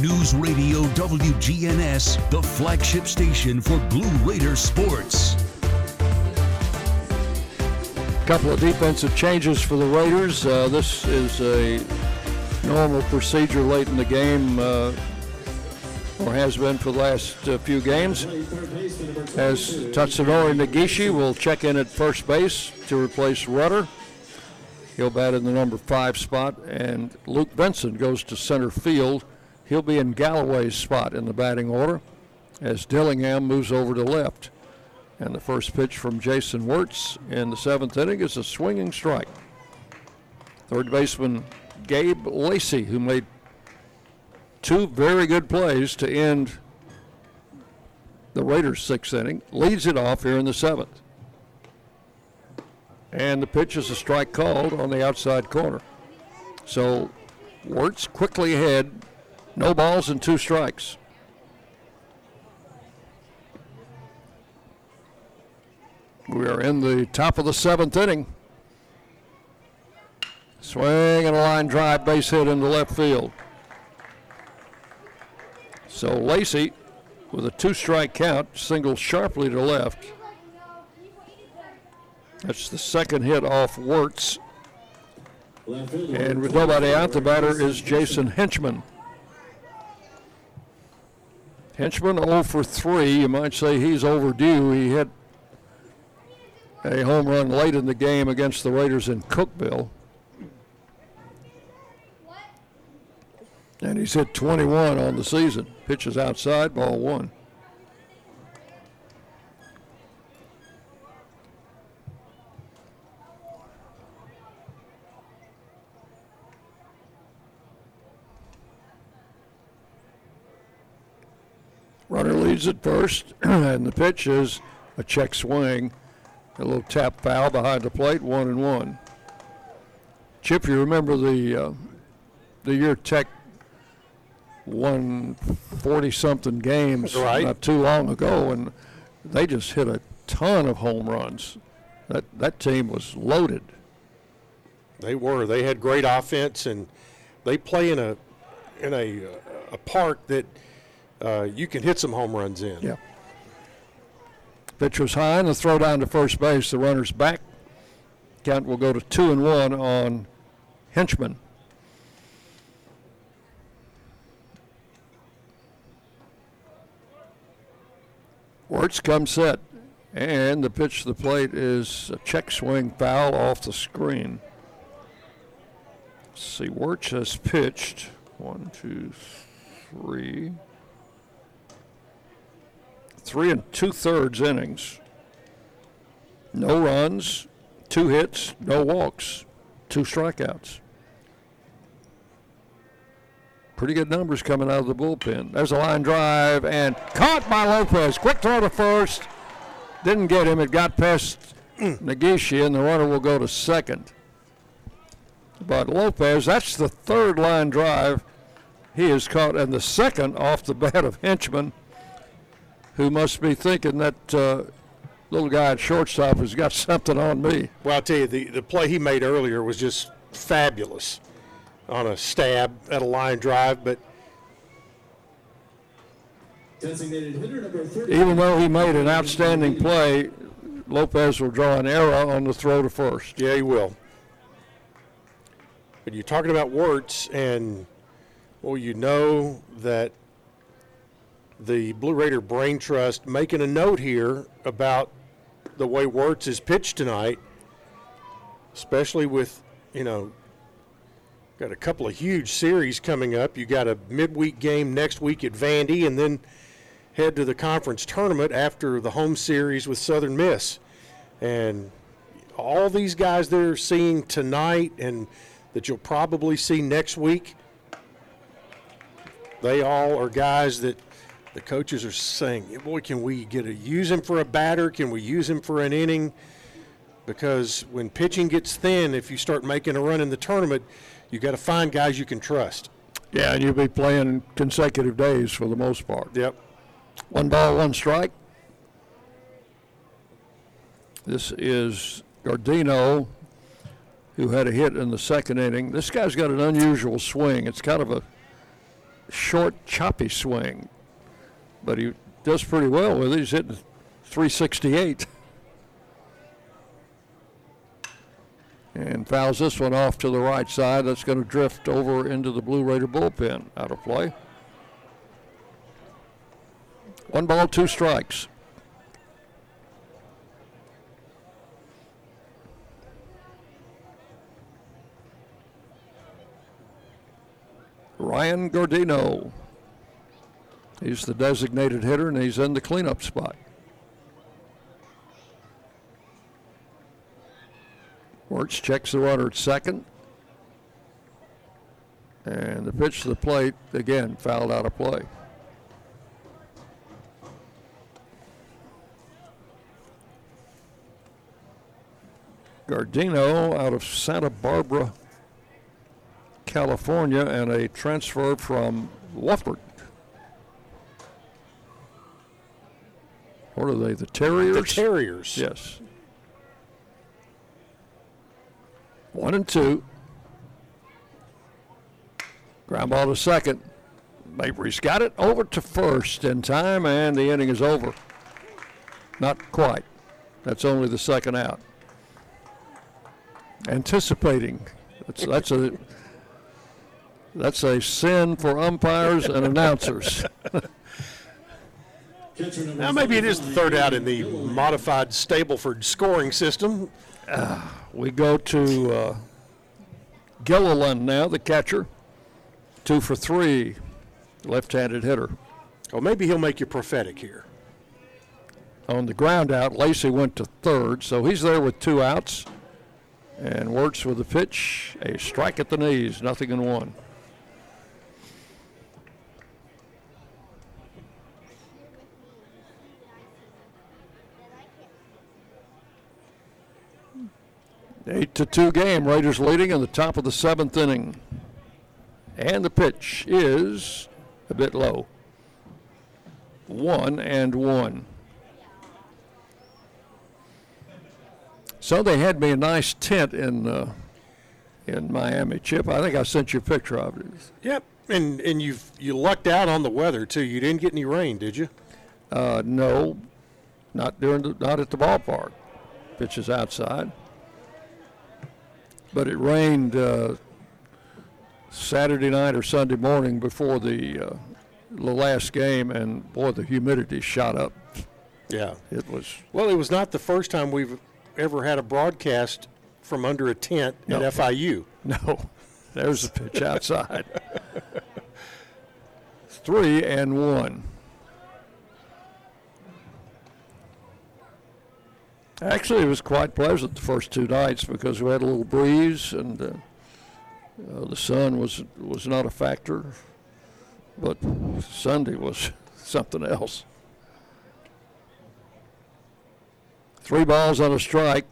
News Radio WGNS, the flagship station for Blue Raider sports. couple of defensive changes for the Raiders. Uh, this is a normal procedure late in the game, uh, or has been for the last uh, few games. As Tatsunori Nagishi will check in at first base to replace Rudder. He'll bat in the number five spot, and Luke Benson goes to center field. He'll be in Galloway's spot in the batting order as Dillingham moves over to left. And the first pitch from Jason Wirtz in the seventh inning is a swinging strike. Third baseman Gabe Lacey, who made two very good plays to end the Raiders' sixth inning, leads it off here in the seventh. And the pitch is a strike called on the outside corner. So Wirtz quickly ahead, no balls and two strikes. We are in the top of the seventh inning. Swing and a line drive, base hit into left field. So Lacey, with a two strike count, singles sharply to left. That's the second hit off Wirtz. And with nobody out, the batter is Jason Henchman. Henchman 0 for 3. You might say he's overdue. He hit a home run late in the game against the Raiders in Cookeville. And he's hit 21 on the season. Pitches outside, ball one. Runner leads at first, and the pitch is a check swing. A little tap foul behind the plate, one and one. Chip, you remember the uh, the year Tech won 40 something games Right. not too long ago, and they just hit a ton of home runs. That that team was loaded. They were. They had great offense, and they play in a in a uh, a park that uh, you can hit some home runs in. Yeah. Pitch was high, and the throw down to first base. The runner's back. Count will go to two and one on Henchman. Wirtz comes set, and the pitch to the plate is a check swing foul off the screen. Let's see, Wirtz has pitched one, two, three, three and two thirds innings. No runs, two hits, no walks, two strikeouts. Pretty good numbers coming out of the bullpen. There's a line drive and caught by Lopez. Quick throw to first. Didn't get him. It got past Nagishi, and the runner will go to second. But Lopez, that's the third line drive he has caught, and the second off the bat of Henchman, who must be thinking that uh, little guy at shortstop has got something on me. Well, I'll tell you, the, the play he made earlier was just fabulous on a stab at a line drive, but Designated hitter number 30. Even though he made an outstanding play, Lopez will draw an error on the throw to first. yeah, he will. But you're talking about Wirtz, and well, you know that the Blue Raider Brain Trust making a note here about the way Wirtz is pitched tonight, especially with, you know, got a couple of huge series coming up. You got a midweek game next week at Vandy, and then head to the conference tournament after the home series with Southern Miss. And all these guys they're seeing tonight and that you'll probably see next week, they all are guys that the coaches are saying, boy, can we get a use him for a batter? Can we use him for an inning? Because when pitching gets thin, if you start making a run in the tournament, you got to find guys you can trust. Yeah, and you'll be playing consecutive days for the most part. Yep. One ball, one strike. This is Gardino, who had a hit in the second inning. This guy's got an unusual swing. It's kind of a short, choppy swing, but he does pretty well with it. He's hitting 368. And fouls this one off to the right side. That's going to drift over into the Blue Raider bullpen. Out of play. One ball, two strikes. Ryan Gordino. He's the designated hitter, and he's in the cleanup spot. Wirtz checks the runner at second. And the pitch to the plate, again, fouled out of play. Gardino out of Santa Barbara, California, and a transfer from Wofford. What are they? The Terriers? The Terriers. Yes. One and two. Ground ball to second. Mabry's got it over to first in time, and the inning is over. Not quite. That's only the second out. Anticipating. That's, that's a that's a sin for umpires and announcers. Now, maybe it is the third out in the modified Stableford scoring system. we go to uh, Gilliland now, the catcher. Two for three, left-handed hitter. Well, maybe he'll make you prophetic here. On the ground out, Lacey went to third, so he's there with two outs. And Wirtz with the pitch, a strike at the knees, nothing in one. Eight to two game. Raiders leading in the top of the seventh inning. And the pitch is a bit low. One and one. So they had me a nice tent in uh, in Miami, Chip. I think I sent you a picture of it. Yep, and and you you lucked out on the weather too. You didn't get any rain, did you? Uh, no, not during the, not at the ballpark. Pitch is outside. But it rained uh, Saturday night or Sunday morning before the uh, the last game, and boy, the humidity shot up. Yeah, it was. Well, it was not the first time we've ever had a broadcast from under a tent No. at FIU. No, there's a pitch outside. Three and one. Actually, it was quite pleasant the first two nights because we had a little breeze and uh, uh, the sun was was not a factor. But Sunday was something else. Three balls on a strike,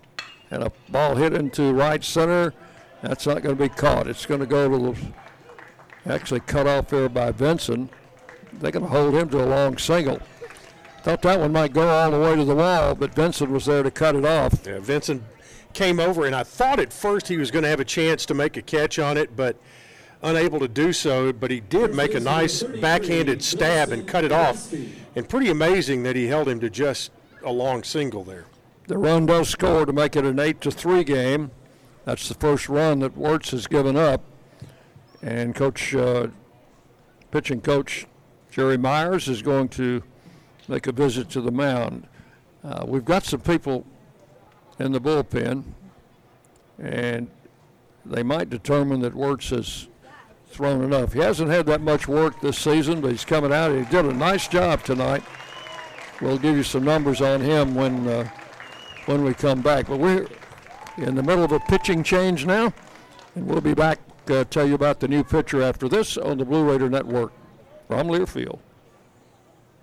and a ball hit into right center. That's not going to be caught. It's going to go to the actually cut off there by Benson. They're going to hold him to a long single. Thought that one might go all the way to the wall, but Benson was there to cut it off. Yeah, Benson came over, and I thought at first he was going to have a chance to make a catch on it, but unable to do so. But he did make a nice backhanded stab and cut it off. And pretty amazing that he held him to just a long single there. The run does score to make it an eight to three game. That's the first run that Wirtz has given up. And coach, uh, pitching coach Jerry Myers is going to make a visit to the mound. Uh, we've got some people in the bullpen, and they might determine that Wirtz has thrown enough. He hasn't had that much work this season, but he's coming out. He did a nice job tonight. We'll give you some numbers on him when uh, when we come back. But we're in the middle of a pitching change now, and we'll be back uh, tell you about the new pitcher after this on the Blue Raider Network from Learfield.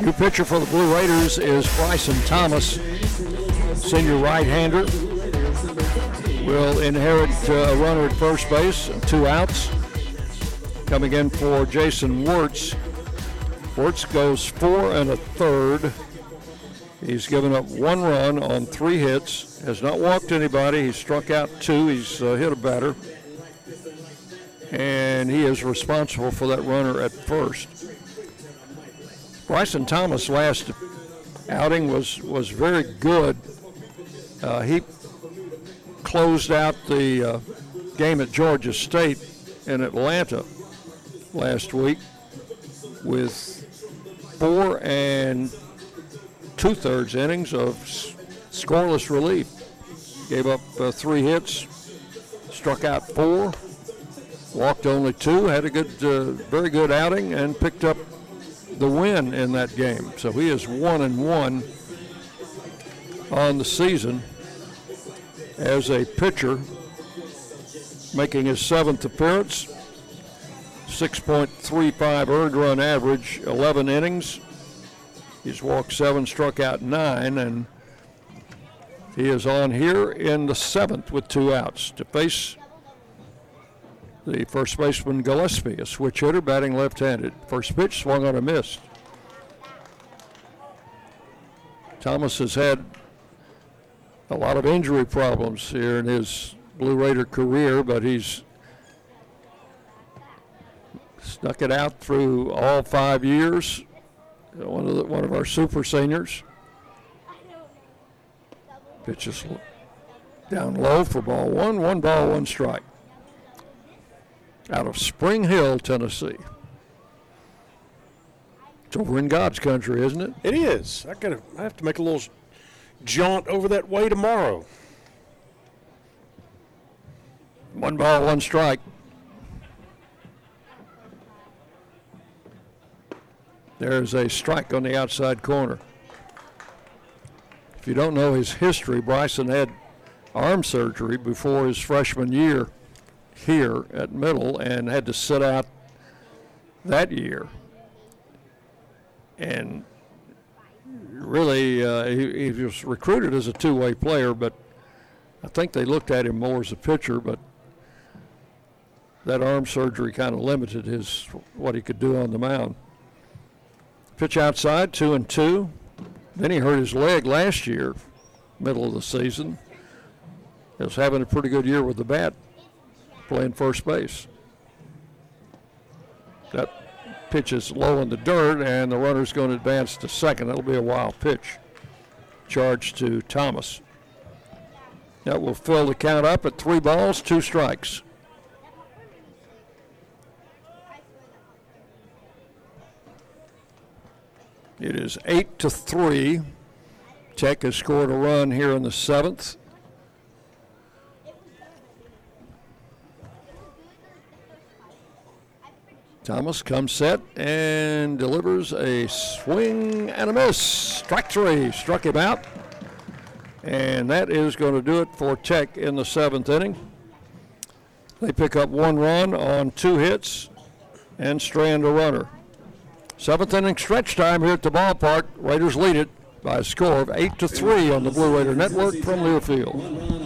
New pitcher for the Blue Raiders is Bryson Thomas, senior right-hander. Will inherit uh, a runner at first base, two outs. Coming in for Jason Wirtz. Wirtz goes four and a third. He's given up one run on three hits. Has not walked anybody. He's struck out two. He's uh, hit a batter. And he is responsible for that runner at first. Bryson Thomas' last outing was was very good. Uh, he closed out the uh, game at Georgia State in Atlanta last week with four and two thirds innings of scoreless relief. Gave up uh, three hits, struck out four, walked only two, had a good, uh, very good outing, and picked up the win in that game. So he is one and one on the season as a pitcher, making his seventh appearance. 6.35 earned run average, 11 innings. He's walked seven, struck out nine, and he is on here in the seventh with two outs to face the first baseman Gillespie, a switch hitter batting left-handed. First pitch swung on a miss. Thomas has had a lot of injury problems here in his Blue Raider career, but he's stuck it out through all five years. One of the, one of our super seniors. Pitches down low for ball one, one ball, one strike out of Spring Hill, Tennessee. It's over in God's country, isn't it? It is. I gotta. I have to make a little jaunt over that way tomorrow. One ball, one strike. There's a strike on the outside corner. If you don't know his history, Bryson had arm surgery before his freshman year here at Middle and had to sit out that year. And really, uh, he, he was recruited as a two-way player, but I think they looked at him more as a pitcher. But that arm surgery kind of limited his what he could do on the mound. Pitch outside, two and two. Then he hurt his leg last year, middle of the season. He was having a pretty good year with the bat, playing first base. That pitch is low in the dirt, and the runner's going to advance to second. That'll be a wild pitch. Charge to Thomas. That will fill the count up at three balls, two strikes. It is eight to three. Tech has scored a run here in the seventh. Thomas comes set and delivers a swing and a miss. Strike three. Struck him out. And that is going to do it for Tech in the seventh inning. They pick up one run on two hits and strand a runner. Seventh inning stretch time here at the ballpark. Raiders lead it by a score of 8 to 3 on the Blue Raider Network from Learfield.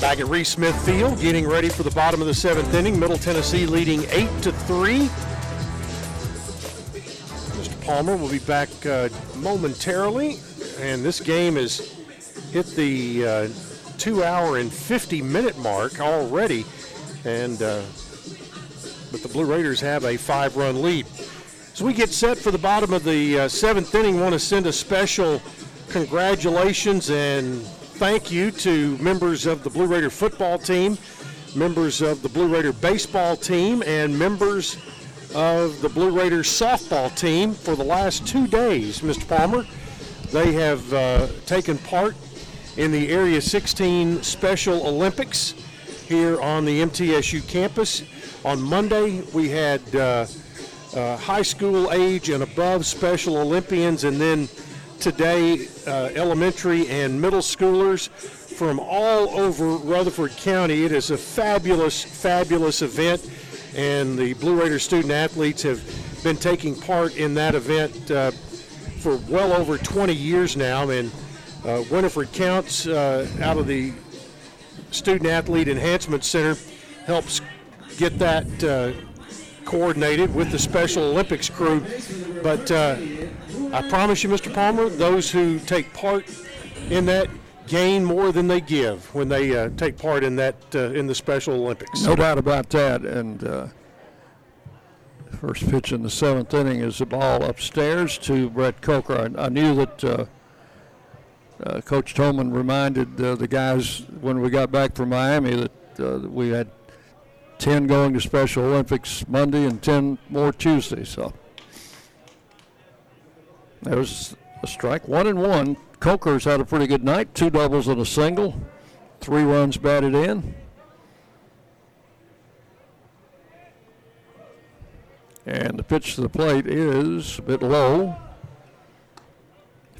Back at Reese Smith Field, getting ready for the bottom of the seventh inning. Middle Tennessee leading eight to three. Mr. Palmer will be back uh, momentarily, and this game has hit the uh, two-hour and 50-minute mark already, and uh, but the Blue Raiders have a five-run lead. As we get set for the bottom of the uh, seventh inning, want to send a special congratulations and thank you to members of the Blue Raider football team, members of the Blue Raider baseball team, and members of the Blue Raiders softball team for the last two days, Mr. Palmer. They have uh, taken part in the Area 16 Special Olympics here on the MTSU campus. On Monday, we had uh, uh, high school age and above Special Olympians, and then today uh, elementary and middle schoolers from all over Rutherford County. It is a fabulous, fabulous event, and the Blue Raider student athletes have been taking part in that event uh, for well over 20 years now. And uh, Winifred Counts uh, out of the Student Athlete Enhancement Center helps get that uh, coordinated with the Special Olympics crew. But uh, I promise you, Mr. Palmer, those who take part in that gain more than they give when they uh, take part in that uh, in the Special Olympics. No doubt about that. And uh, first pitch in the seventh inning is the ball upstairs to Brett Coker. I, I knew that uh, uh, Coach Tolman reminded uh, the guys when we got back from Miami that we had 10 going to Special Olympics Monday and 10 more Tuesday. So. There's a strike, one and one. Coker's had a pretty good night, two doubles and a single, three runs batted in. And the pitch to the plate is a bit low.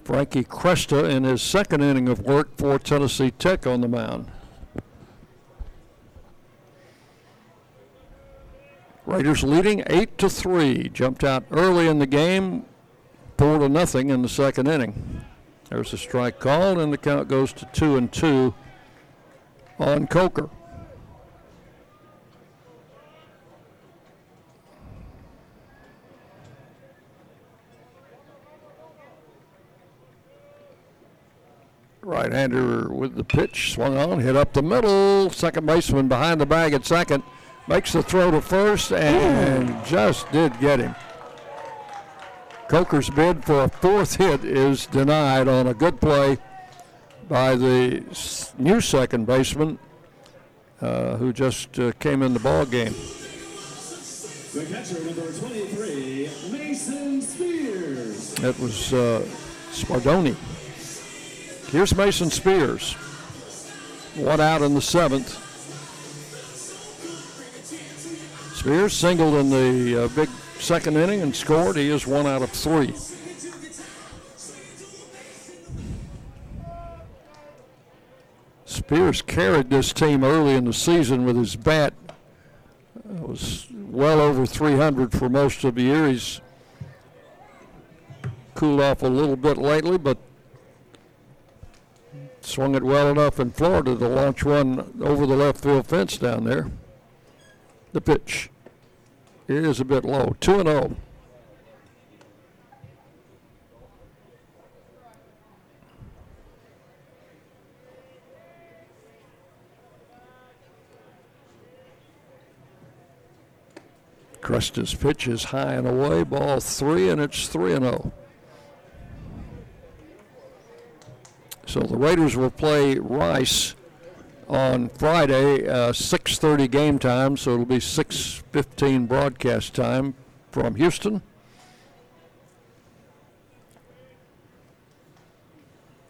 Frankie Cresta in his second inning of work for Tennessee Tech on the mound. Raiders leading eight to three. Jumped out early in the game, four to nothing in the second inning. There's a strike called, and the count goes to two and two on Coker. Right-hander with the pitch, swung on, hit up the middle. Second baseman behind the bag at second makes the throw to first and just did get him. Coker's bid for a fourth hit is denied on a good play by the new second baseman uh, who just uh, came in the ball game. The catcher, number 23, Mason Spears. That was uh, Spardoni. Here's Mason Spears. One out in the seventh. Spears singled in the uh, big second inning and scored. He is one out of three. Spears carried this team early in the season with his bat. It was well over 300 for most of the year. He's cooled off a little bit lately, but swung it well enough in Florida to launch one over the left field fence down there. The pitch is a bit low. 2 and 0. Cresta's pitch is high and away, ball three, and it's 3 and 0. So the Raiders will play Rice on Friday, uh, 6:30 game time. So it'll be 6:15 broadcast time from Houston.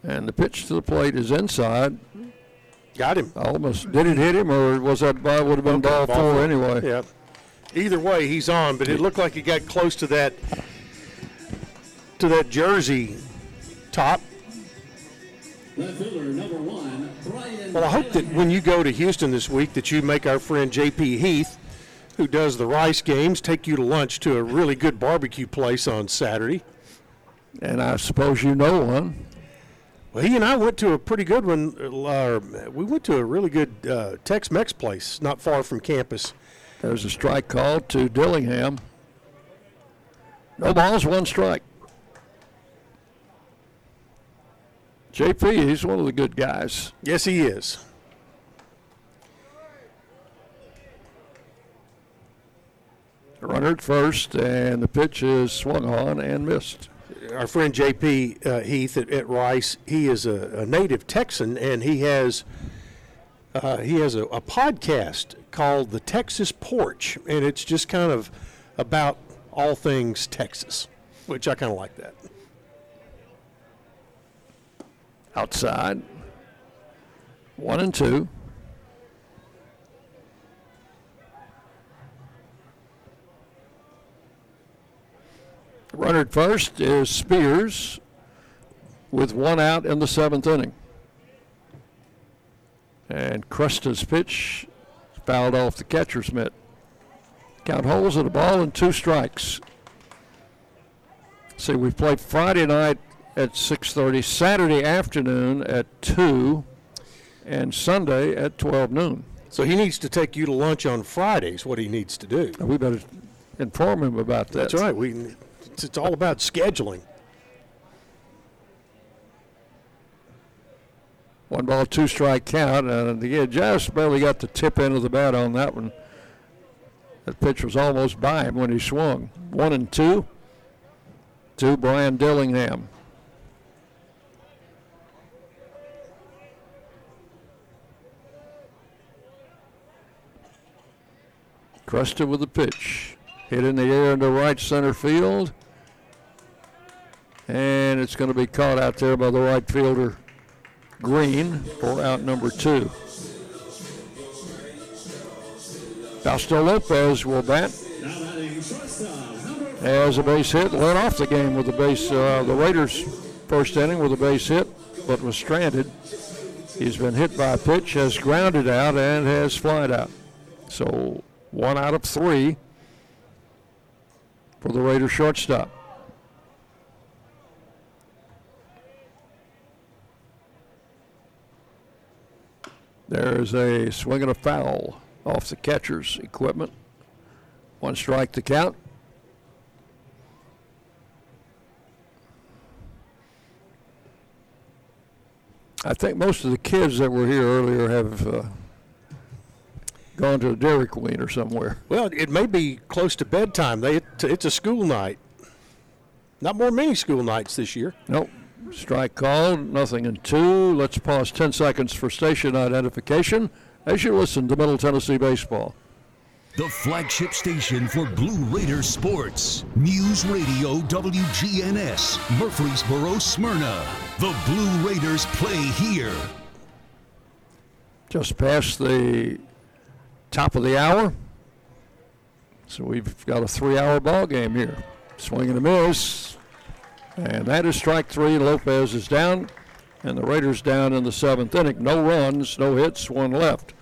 And the pitch to the plate is inside. Got him. Almost. Did it hit him, or was that ball would have been ball, Ball four four. anyway? Yeah. Either way, he's on, but it looked like he got close to that to that jersey top. Left fielder, number one, Brian. Well, I hope that when you go to Houston this week, that you make our friend J.P. Heath, who does the Rice games, take you to lunch to a really good barbecue place on Saturday. And I suppose you know one. Well, he and I went to a pretty good one. Uh, we went to a really good uh, Tex-Mex place not far from campus. There's a strike call to Dillingham. No balls, one strike. JP, he's one of the good guys. Yes, he is. Runner at first, and the pitch is swung on and missed. Our friend JP uh, Heath at, at Rice, he is a, a native Texan, and he has uh, he has a, a podcast called The Texas Porch, and it's just kind of about all things Texas, which I kind of like that. Outside. One and two. Runner at first is Spears with one out in the seventh inning. And Cresta's pitch fouled off the catcher's mitt. Count holes at a ball and two strikes. See, we played Friday night at 6:30, Saturday afternoon at 2, and Sunday at 12 noon. So he needs to take you to lunch on Fridays. What he needs to do. We better inform him about that. That's right. We it's, it's all about scheduling. One ball, two strike count, and again, just barely got the tip end of the bat on that one. That pitch was almost by him when he swung. One and two to Brian Dillingham. Cresta with the pitch. Hit in the air into right center field. And it's going to be caught out there by the right fielder, Green, for out number two. Fausto Lopez will bat. As a base hit, led off the game with a base. Uh, the Raiders' first inning with a base hit, but was stranded. He's been hit by a pitch, has grounded out, and has flied out. So one out of three for the Raiders shortstop. There's a swing and a foul off the catcher's equipment. One strike to count. I think most of the kids that were here earlier have uh, gone to a Dairy Queen or somewhere. Well, it may be close to bedtime. They it's a school night. Not more many school nights this year. Nope. Strike called, nothing in two. Let's pause 10 seconds for station identification as you listen to Middle Tennessee Baseball. The flagship station for Blue Raider sports. News Radio WGNS, Murfreesboro, Smyrna. The Blue Raiders play here. Just past the top of the hour. So we've got a three hour ball game here. Swing and a miss. And that is strike three. Lopez is down. And the Raiders down in the seventh inning. No runs, no hits, one left.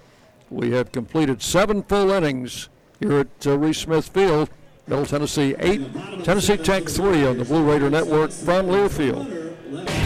We have completed seven full innings here at uh, Reese Smith Field. Middle Tennessee eight, Tennessee Tech three on the Blue Raider Network from Learfield.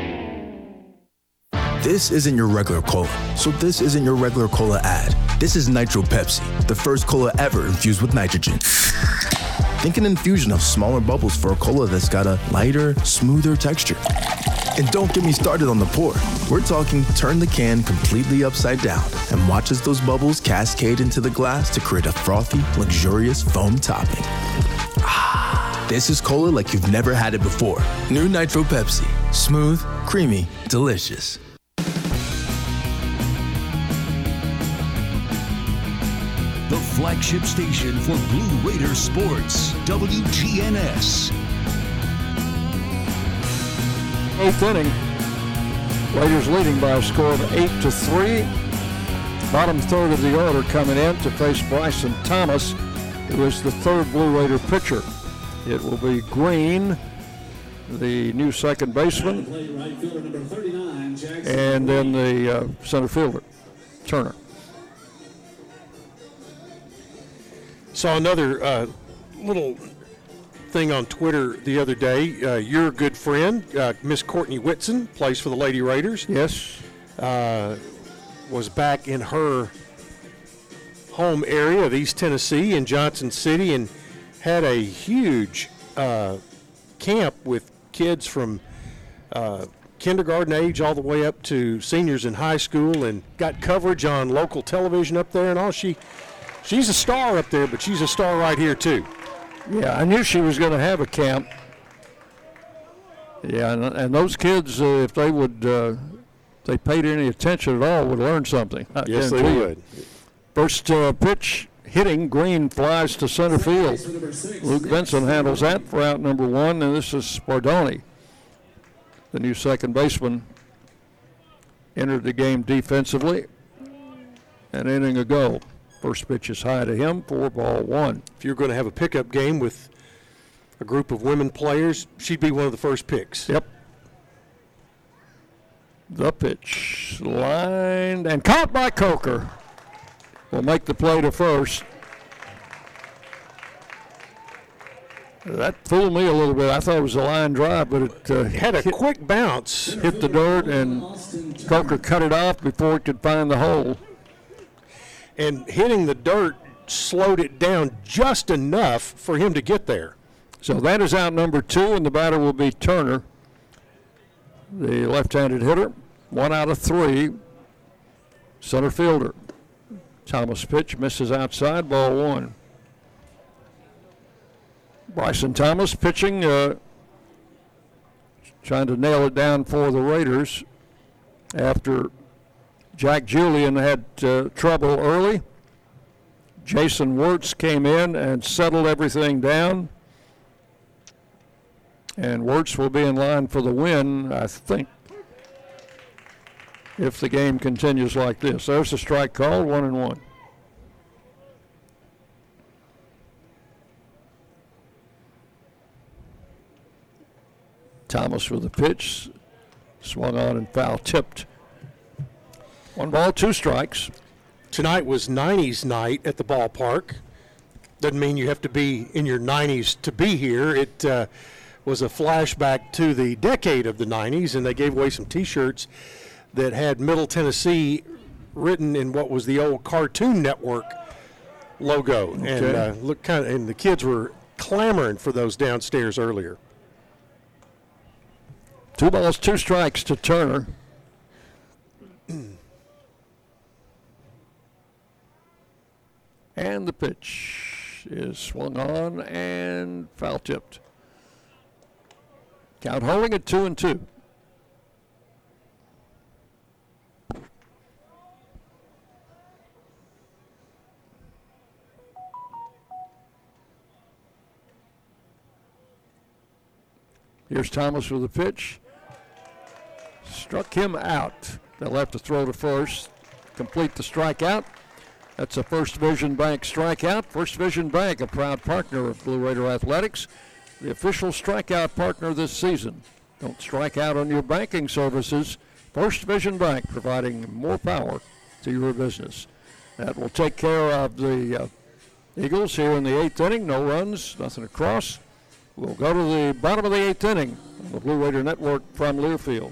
This isn't your regular cola, so this isn't your regular cola ad. This is Nitro Pepsi, the first cola ever infused with nitrogen. Think an infusion of smaller bubbles for a cola that's got a lighter, smoother texture. And don't get me started on the pour. We're talking turn the can completely upside down and watch as those bubbles cascade into the glass to create a frothy, luxurious foam topping. Ah, this is cola like you've never had it before. New Nitro Pepsi. Smooth, creamy, delicious. The flagship station for Blue Raider sports. WGNS. Eighth inning. Raiders leading by a score of eight to three. Bottom third of the order coming in to face Bryson Thomas, who is the third Blue Raider pitcher. It will be Green, the new second baseman, and then the uh, center fielder, Turner. Saw another uh, little thing on Twitter the other day. Uh, your good friend, uh, Miss Courtney Whitson, plays for the Lady Raiders. Yes. Uh, was back in her home area of East Tennessee in Johnson City and had a huge uh, camp with kids from uh, kindergarten age all the way up to seniors in high school and got coverage on local television up there and all. She she's a star up there, but she's a star right here too. Yeah, I knew she was going to have a camp. Yeah, and, and those kids, uh, if they would, uh, if they paid any attention at all, would learn something. I Yes, they would. First uh, pitch hitting, Green flies to center field. Luke Benson handles that for out number one, and this is Spardoni, the new second baseman. Entered the game defensively. An inning ago. First pitch is high to him, four ball one. If you're going to have a pickup game with a group of women players, she'd be one of the first picks. Yep. The pitch lined and caught by Coker. Will make the play to first. That fooled me a little bit. I thought it was a line drive, but it uh, Had a quick bounce. hit the dirt, and Coker cut it off before it could find the hole. And hitting the dirt slowed it down just enough for him to get there. So that is out number two, and the batter will be Turner, the left-handed hitter. One out of three. Center fielder. Thomas pitch misses outside, ball one. Bryson Thomas pitching uh, trying to nail it down for the Raiders after Jack Julian had uh, trouble early. Jason Wirtz came in and settled everything down. And Wirtz will be in line for the win, I think, if the game continues like this. There's a strike call, one and one. Thomas with the pitch, swung on and foul tipped. One ball, two strikes. Tonight was 90s night at the ballpark. Doesn't mean you have to be in your 90s to be here. It uh, was a flashback to the decade of the 90s, and they gave away some T-shirts that had Middle Tennessee written in what was the old Cartoon Network logo, and uh, look kind of, and the kids were clamoring for those downstairs earlier. Two balls, two strikes to Turner. And the pitch is swung on and foul tipped. Count holding at two and two. Here's Thomas with the pitch. Struck him out. They'll have to throw to first, complete the strikeout. That's a First Vision Bank strikeout. First Vision Bank, a proud partner of Blue Raider Athletics, the official strikeout partner this season. Don't strike out on your banking services. First Vision Bank providing more power to your business. That will take care of the uh, Eagles here in the eighth inning. No runs, nothing across. We'll go to the bottom of the eighth inning on the Blue Raider Network from Learfield.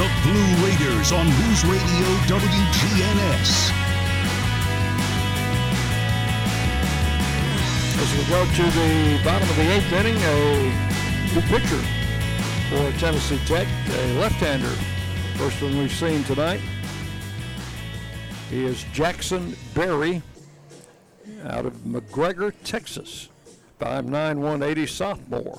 The Blue Raiders on News Radio WGNS. As we go to the bottom of the eighth inning, a new pitcher for Tennessee Tech, a left-hander. First one we've seen tonight. He is Jackson Berry out of McGregor, Texas. 5'9", 180 sophomore.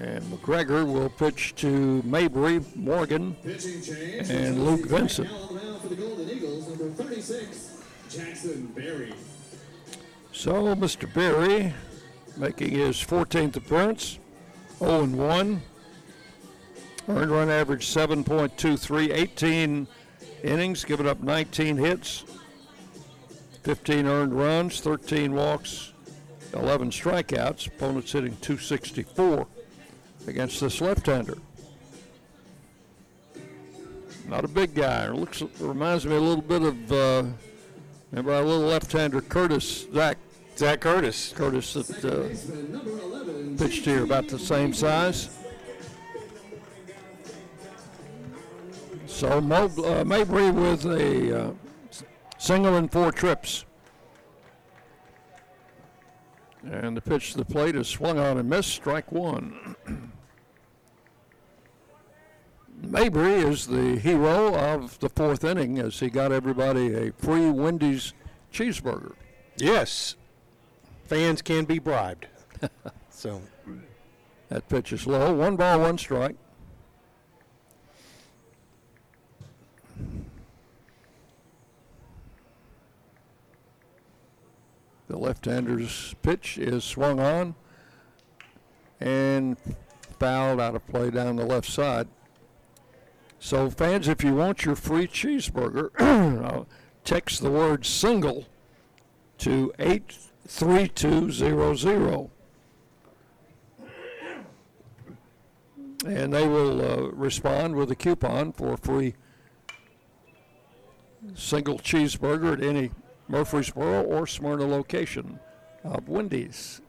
And McGregor will pitch to Mabry, Morgan, and Luke Benson. Now for the Golden Eagles, number 36, Jackson Berry. So, Mr. Berry making his 14th appearance, 0 1. Earned run average 7.23, 18 innings, giving up 19 hits, 15 earned runs, 13 walks, 11 strikeouts. Opponents hitting 264 against this left-hander. Not a big guy. Looks reminds me a little bit of uh, remember our little left-hander Curtis Zach Zach Curtis. Curtis that uh, pitched here about the same size. So Mo, uh, Mabry with a uh, single and four trips. And the pitch to the plate is swung on and missed, strike one. Mabry is the hero of the fourth inning as he got everybody a free Wendy's cheeseburger. Yes, fans can be bribed. so That pitch is low. One ball, one strike. The left-hander's pitch is swung on and fouled out of play down the left side. So, fans, if you want your free cheeseburger, text the word single to 83200. And they will uh, respond with a coupon for a free single cheeseburger at any Murfreesboro or Smyrna location of Wendy's.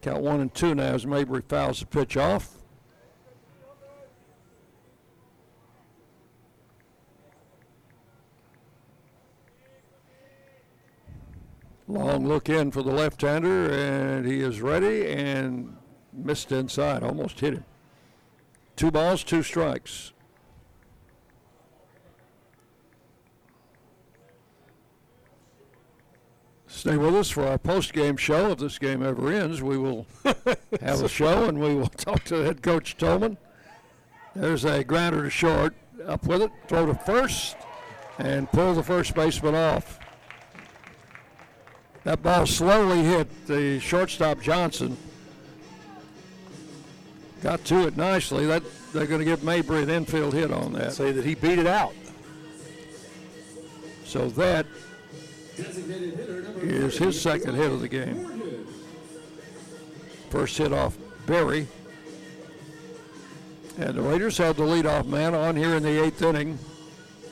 Count one and two now as Mabry fouls the pitch off. Long look in for the left-hander, and he is ready and missed inside, almost hit him. Two balls, two strikes. Stay with us for our post-game show. If this game ever ends, we will have a show and we will talk to head coach Tolman. There's a grounder to short. Up with it, throw to first, and pull the first baseman off. That ball slowly hit the shortstop Johnson. Got to it nicely. That they're going to give Mabry an infield hit on that. Say that he beat it out. So that is his second hit of the game. First hit off Berry. And the Raiders have the leadoff man on here in the eighth inning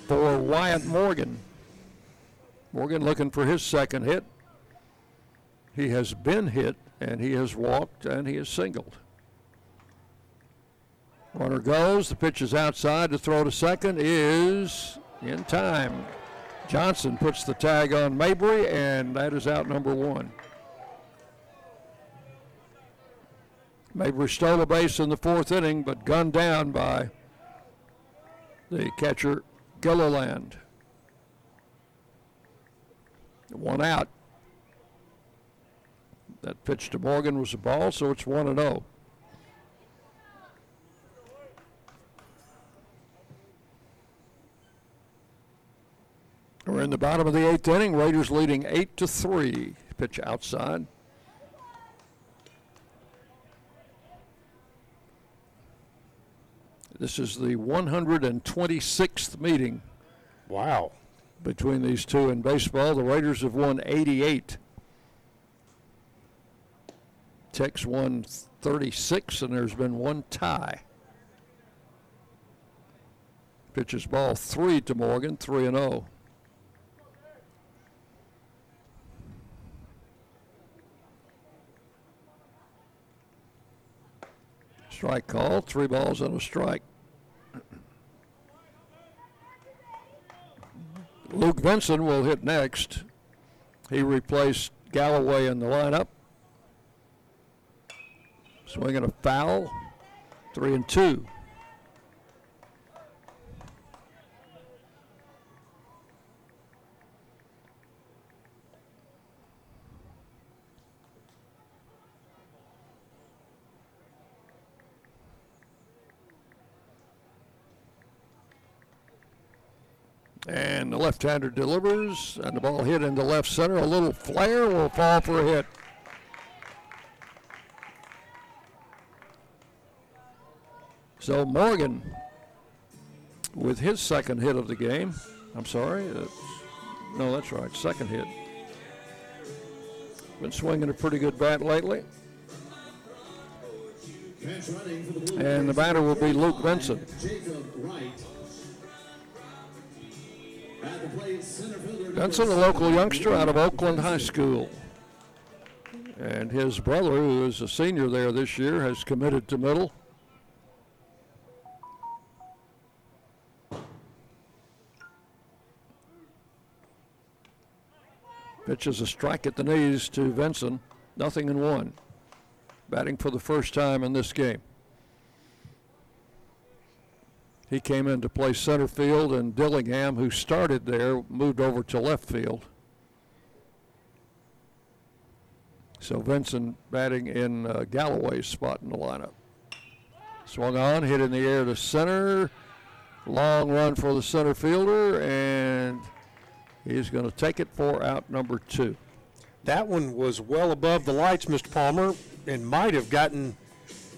for Wyatt Morgan. Morgan looking for his second hit. He has been hit and he has walked and he has singled. Runner goes. The pitch is outside. To throw to second is in time. Johnson puts the tag on Mabry, and that is out number one. Mabry stole a base in the fourth inning, but gunned down by the catcher Gilliland. One out. That pitch to Morgan was a ball, so it's 1 0. In the bottom of the eighth inning. Raiders leading 8 to 3. Pitch outside. This is the 126th meeting. Wow. Between these two in baseball, the Raiders have won 88. Tech's won 36, and there's been one tie. Pitches ball three to Morgan, 3 and 0. Strike call, three balls and a strike. Luke Benson will hit next. He replaced Galloway in the lineup. Swinging a foul, three and two. And the left-hander delivers, and the ball hit into left center. A little flare will fall for a hit. So Morgan, with his second hit of the game, I'm sorry, uh, no, that's right, second hit. Been swinging a pretty good bat lately. And the batter will be Luke Benson. Benson, a local youngster out of Oakland High School. And his brother, who is a senior there this year, has committed to middle. Pitches a strike at the knees to Benson. Nothing in one. Batting for the first time in this game. He came in to play center field, and Dillingham, who started there, moved over to left field. So Benson batting in uh, Galloway's spot in the lineup. Swung on, hit in the air to center. Long run for the center fielder, and He's going to take it for out number two. That one was well above the lights, Mr. Palmer, and might have gotten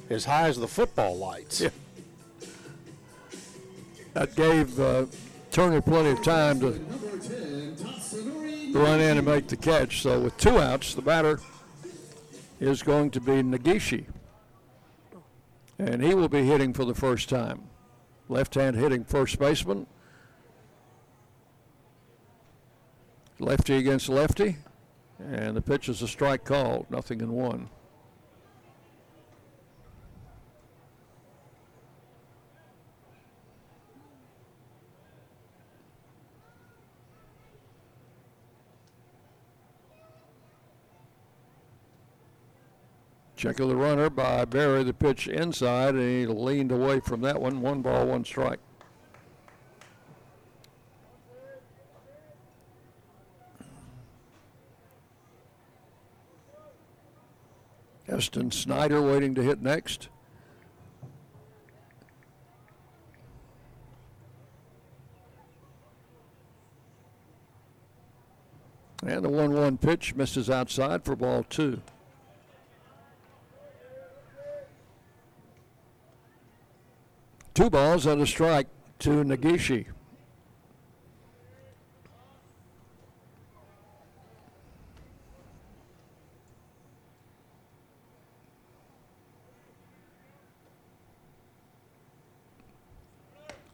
as high as the football lights. Yeah. That gave uh, Turner plenty of time to run in and make the catch. So with two outs, the batter is going to be Nagishi. And he will be hitting for the first time. Left hand hitting first baseman. Lefty against lefty. And the pitch is a strike called, nothing in one. Check of the runner by Barry. The pitch inside, and he leaned away from that one. One ball, one strike. Eston Snyder waiting to hit next. And the 1 1 pitch misses outside for ball two. Two balls and a strike to Nagishi.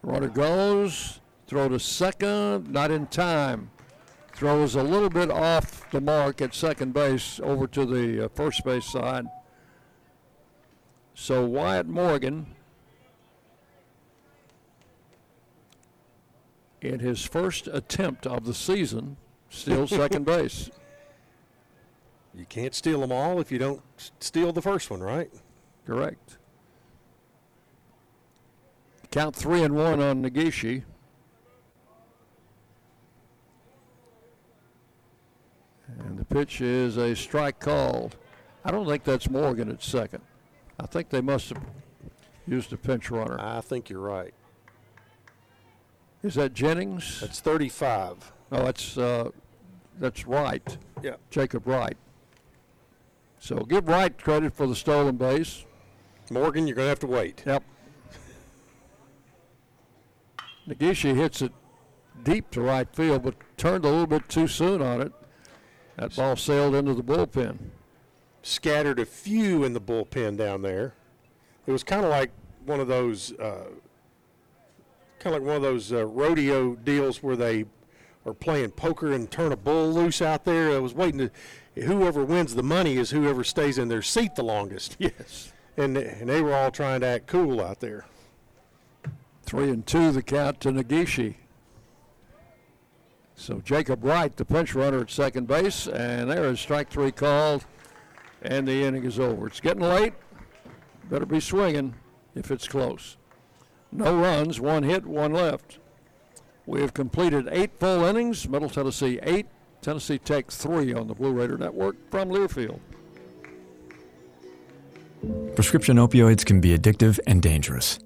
Runner goes, throw to second, not in time. Throws a little bit off the mark at second base over to the uh, first base side. So Wyatt Morgan in his first attempt of the season, steals second base. You can't steal them all if you don't steal the first one, right? Correct. Count three and one on Nagishi. And the pitch is a strike called. I don't think that's Morgan at second. I think they must have used a pinch runner. I think you're right. Is that Jennings? That's 35. No, that's uh, that's Wright. Yeah. Jacob Wright. So give Wright credit for the stolen base. Morgan, you're going to have to wait. Yep. Nagishi hits it deep to right field, but turned a little bit too soon on it. That ball sailed into the bullpen. Scattered a few in the bullpen down there. It was kind of like one of those, uh, kind of like one of those uh, rodeo deals where they are playing poker and turn a bull loose out there. I was waiting to, whoever wins the money is whoever stays in their seat the longest. Yes. And, and they were all trying to act cool out there. Three and two, the count to Nagishi. So Jacob Wright, the pinch runner at second base, and there is strike three called, and the inning is over. It's getting late. Better be swinging if it's close. No runs, one hit, one left. We have completed eight full innings. Middle Tennessee eight, Tennessee Tech three on the Blue Raider Network from Learfield. Prescription opioids can be addictive and dangerous.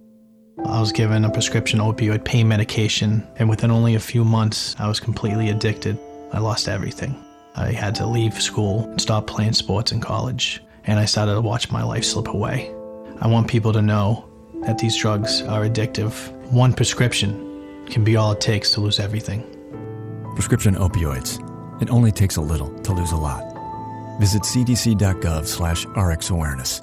I was given a prescription opioid pain medication, and within only a few months, I was completely addicted. I lost everything. I had to leave school and stop playing sports in college, and I started to watch my life slip away. I want people to know that these drugs are addictive. One prescription can be all it takes to lose everything. Prescription opioids. It only takes a little to lose a lot. Visit cdc.gov slash rxawareness.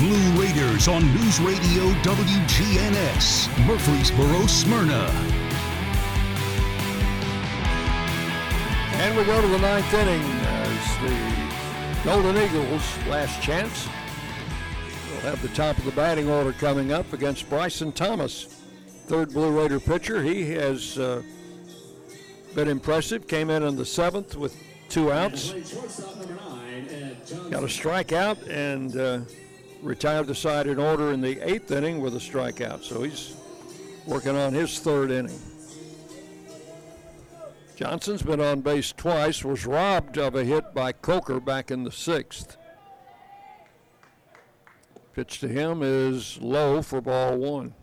Blue Raiders on News Radio WGNS, Murfreesboro, Smyrna. And we go to the ninth inning as the Golden Eagles, last chance, We'll have the top of the batting order coming up against Bryson Thomas, third Blue Raider pitcher. He has uh, been impressive. Came in in the seventh with two outs. Got a strikeout and uh, retired the side in order in the eighth inning with a strikeout. So he's working on his third inning. Johnson's been on base twice, was robbed of a hit by Coker back in the sixth. Pitch to him is low for ball one.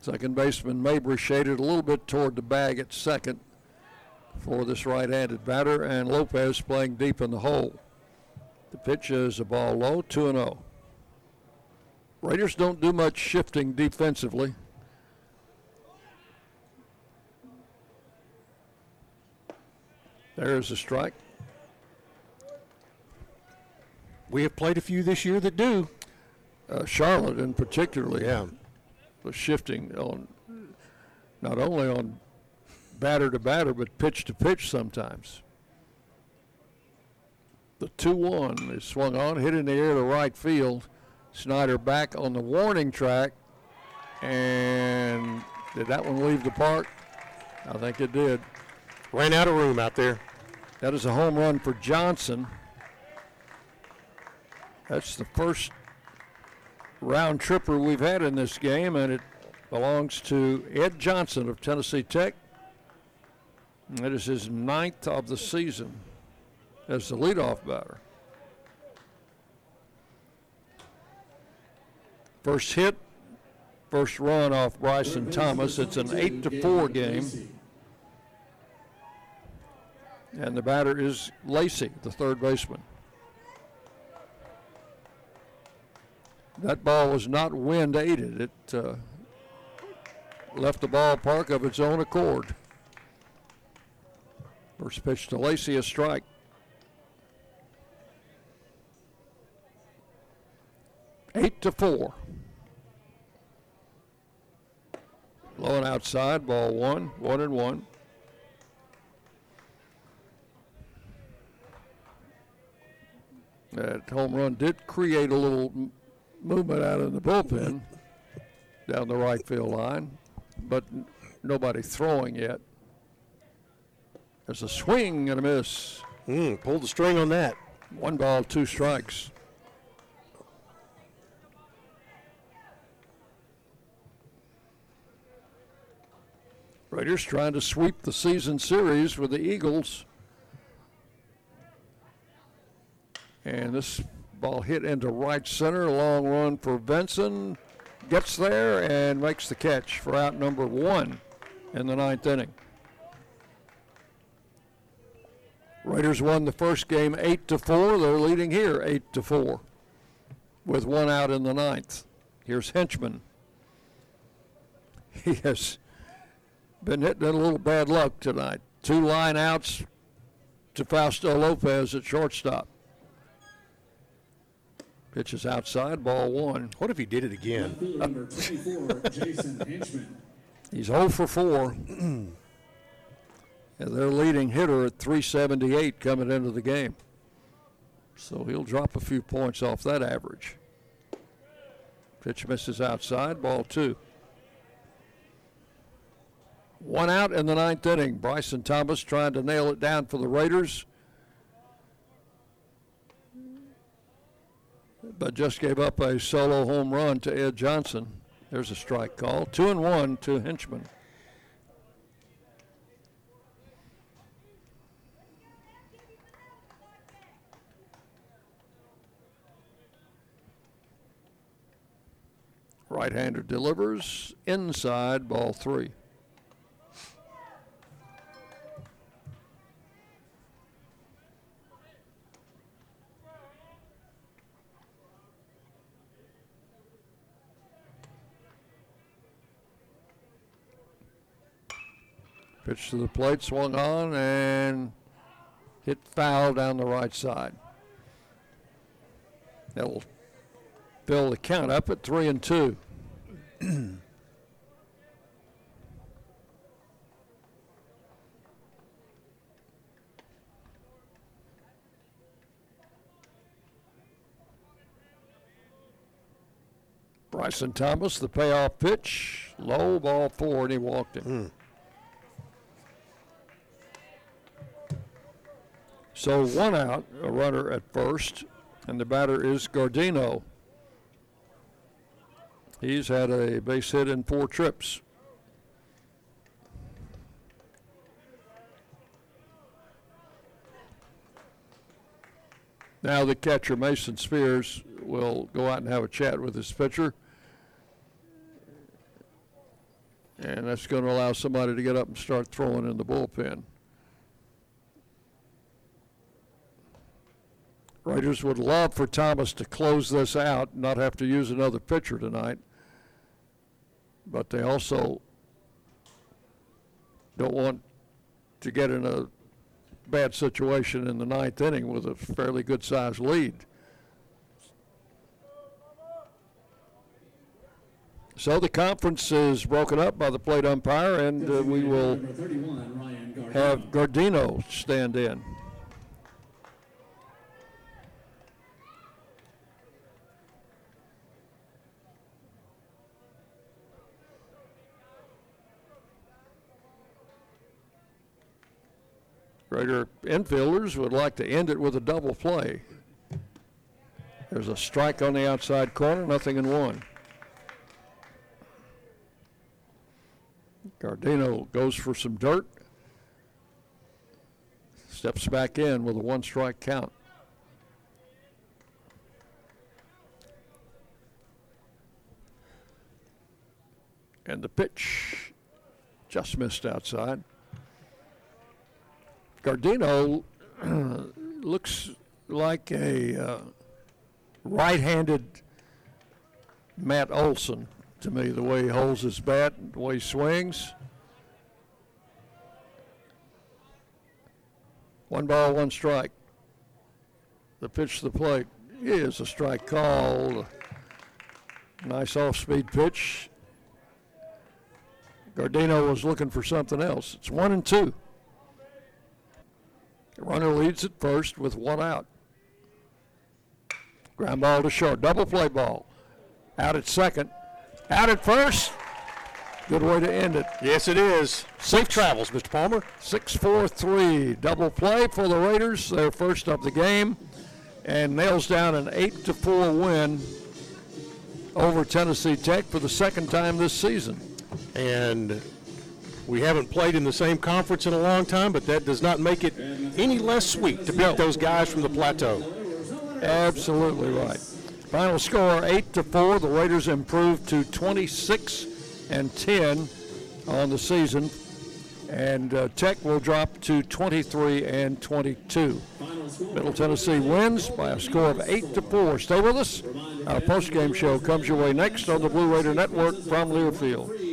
Second baseman Mabry shaded a little bit toward the bag at second for this right-handed batter, and Lopez playing deep in the hole. The pitch is a ball low, 2 0. Raiders don't do much shifting defensively. There's a strike. We have played a few this year that do. Uh, Charlotte, in particularly, yeah, was shifting on not only on batter to batter, but pitch to pitch sometimes. The 2 1 is swung on, hit in the air to right field. Snyder back on the warning track. And did that one leave the park? I think it did. Ran out of room out there. That is a home run for Johnson. That's the first round tripper we've had in this game, and it belongs to Ed Johnson of Tennessee Tech. It is his ninth of the season as the leadoff batter. First hit, first run off Bryson Thomas. It's an eight to four game. And the batter is Lacey, the third baseman. That ball was not wind aided. It uh, left the ballpark of its own accord. First pitch to Lacey, a strike. Eight to four. Low and outside, ball one, one and one. That home run did create a little movement out of the bullpen down the right field line, but nobody throwing yet. There's a swing and a miss. Mm, pulled the string on that. One ball, two strikes. Raiders trying to sweep the season series with the Eagles. And this ball hit into right center. Long run for Benson. Gets there and makes the catch for out number one in the ninth inning. Raiders won the first game eight to four. They're leading here eight to four, with one out in the ninth. Here's Henchman. He has been hitting a little bad luck tonight. Two line outs to Fausto Lopez at shortstop. Pitch is outside, ball one. What if he did it again? Number 24, Jason Henchman. He's 0 for 4. and their leading hitter at 378 coming into the game. So he'll drop a few points off that average. Pitch misses outside, ball two. One out in the ninth inning. Bryson Thomas trying to nail it down for the Raiders. But just gave up a solo home run to Ed Johnson. There's a strike call. Two and one to Henchman. Right hander delivers inside ball three. Pitch to the plate, swung on, and hit foul down the right side. That will fill the count up at three and two. Bryson Thomas, the payoff pitch, low ball four, and he walked it. Hmm. So one out, a runner at first, and the batter is Gardino. He's had a base hit in four trips. Now the catcher Mason Spears will go out and have a chat with his pitcher. And that's going to allow somebody to get up and start throwing in the bullpen. Raiders would love for Thomas to close this out, not have to use another pitcher tonight. But they also don't want to get in a bad situation in the ninth inning with a fairly good sized lead. So the conference is broken up by the plate umpire, and uh, we will have Gardino stand in. Raider infielders would like to end it with a double play. There's a strike on the outside corner, nothing in one. Gardino goes for some dirt. Steps back in with a one strike count. And the pitch just missed outside. Gardino looks like a uh, right-handed Matt Olson to me, the way he holds his bat, the way he swings. One ball, one strike. The pitch to the plate is a strike called. Nice off-speed pitch. Gardino was looking for something else. It's one and two. The runner leads at first with one out. Ground ball to short. Double play ball. Out at second. Out at first. Good way to end it. Yes, it is. Safe travels, Mr. Palmer. 6 4 3. Double play for the Raiders. Their first of the game. And nails down an 8 to 4 win over Tennessee Tech for the second time this season. And we haven't played in the same conference in a long time, but that does not make it any less sweet to beat those guys from the plateau. Absolutely right. Final score 8 to 4. The Raiders improved to 26 and 10 on the season. And uh, Tech will drop to 23 and 22. Middle Tennessee wins by a score of 8 to 4. Stay with us. Our post-game show comes your way next on the Blue Raider Network from Learfield.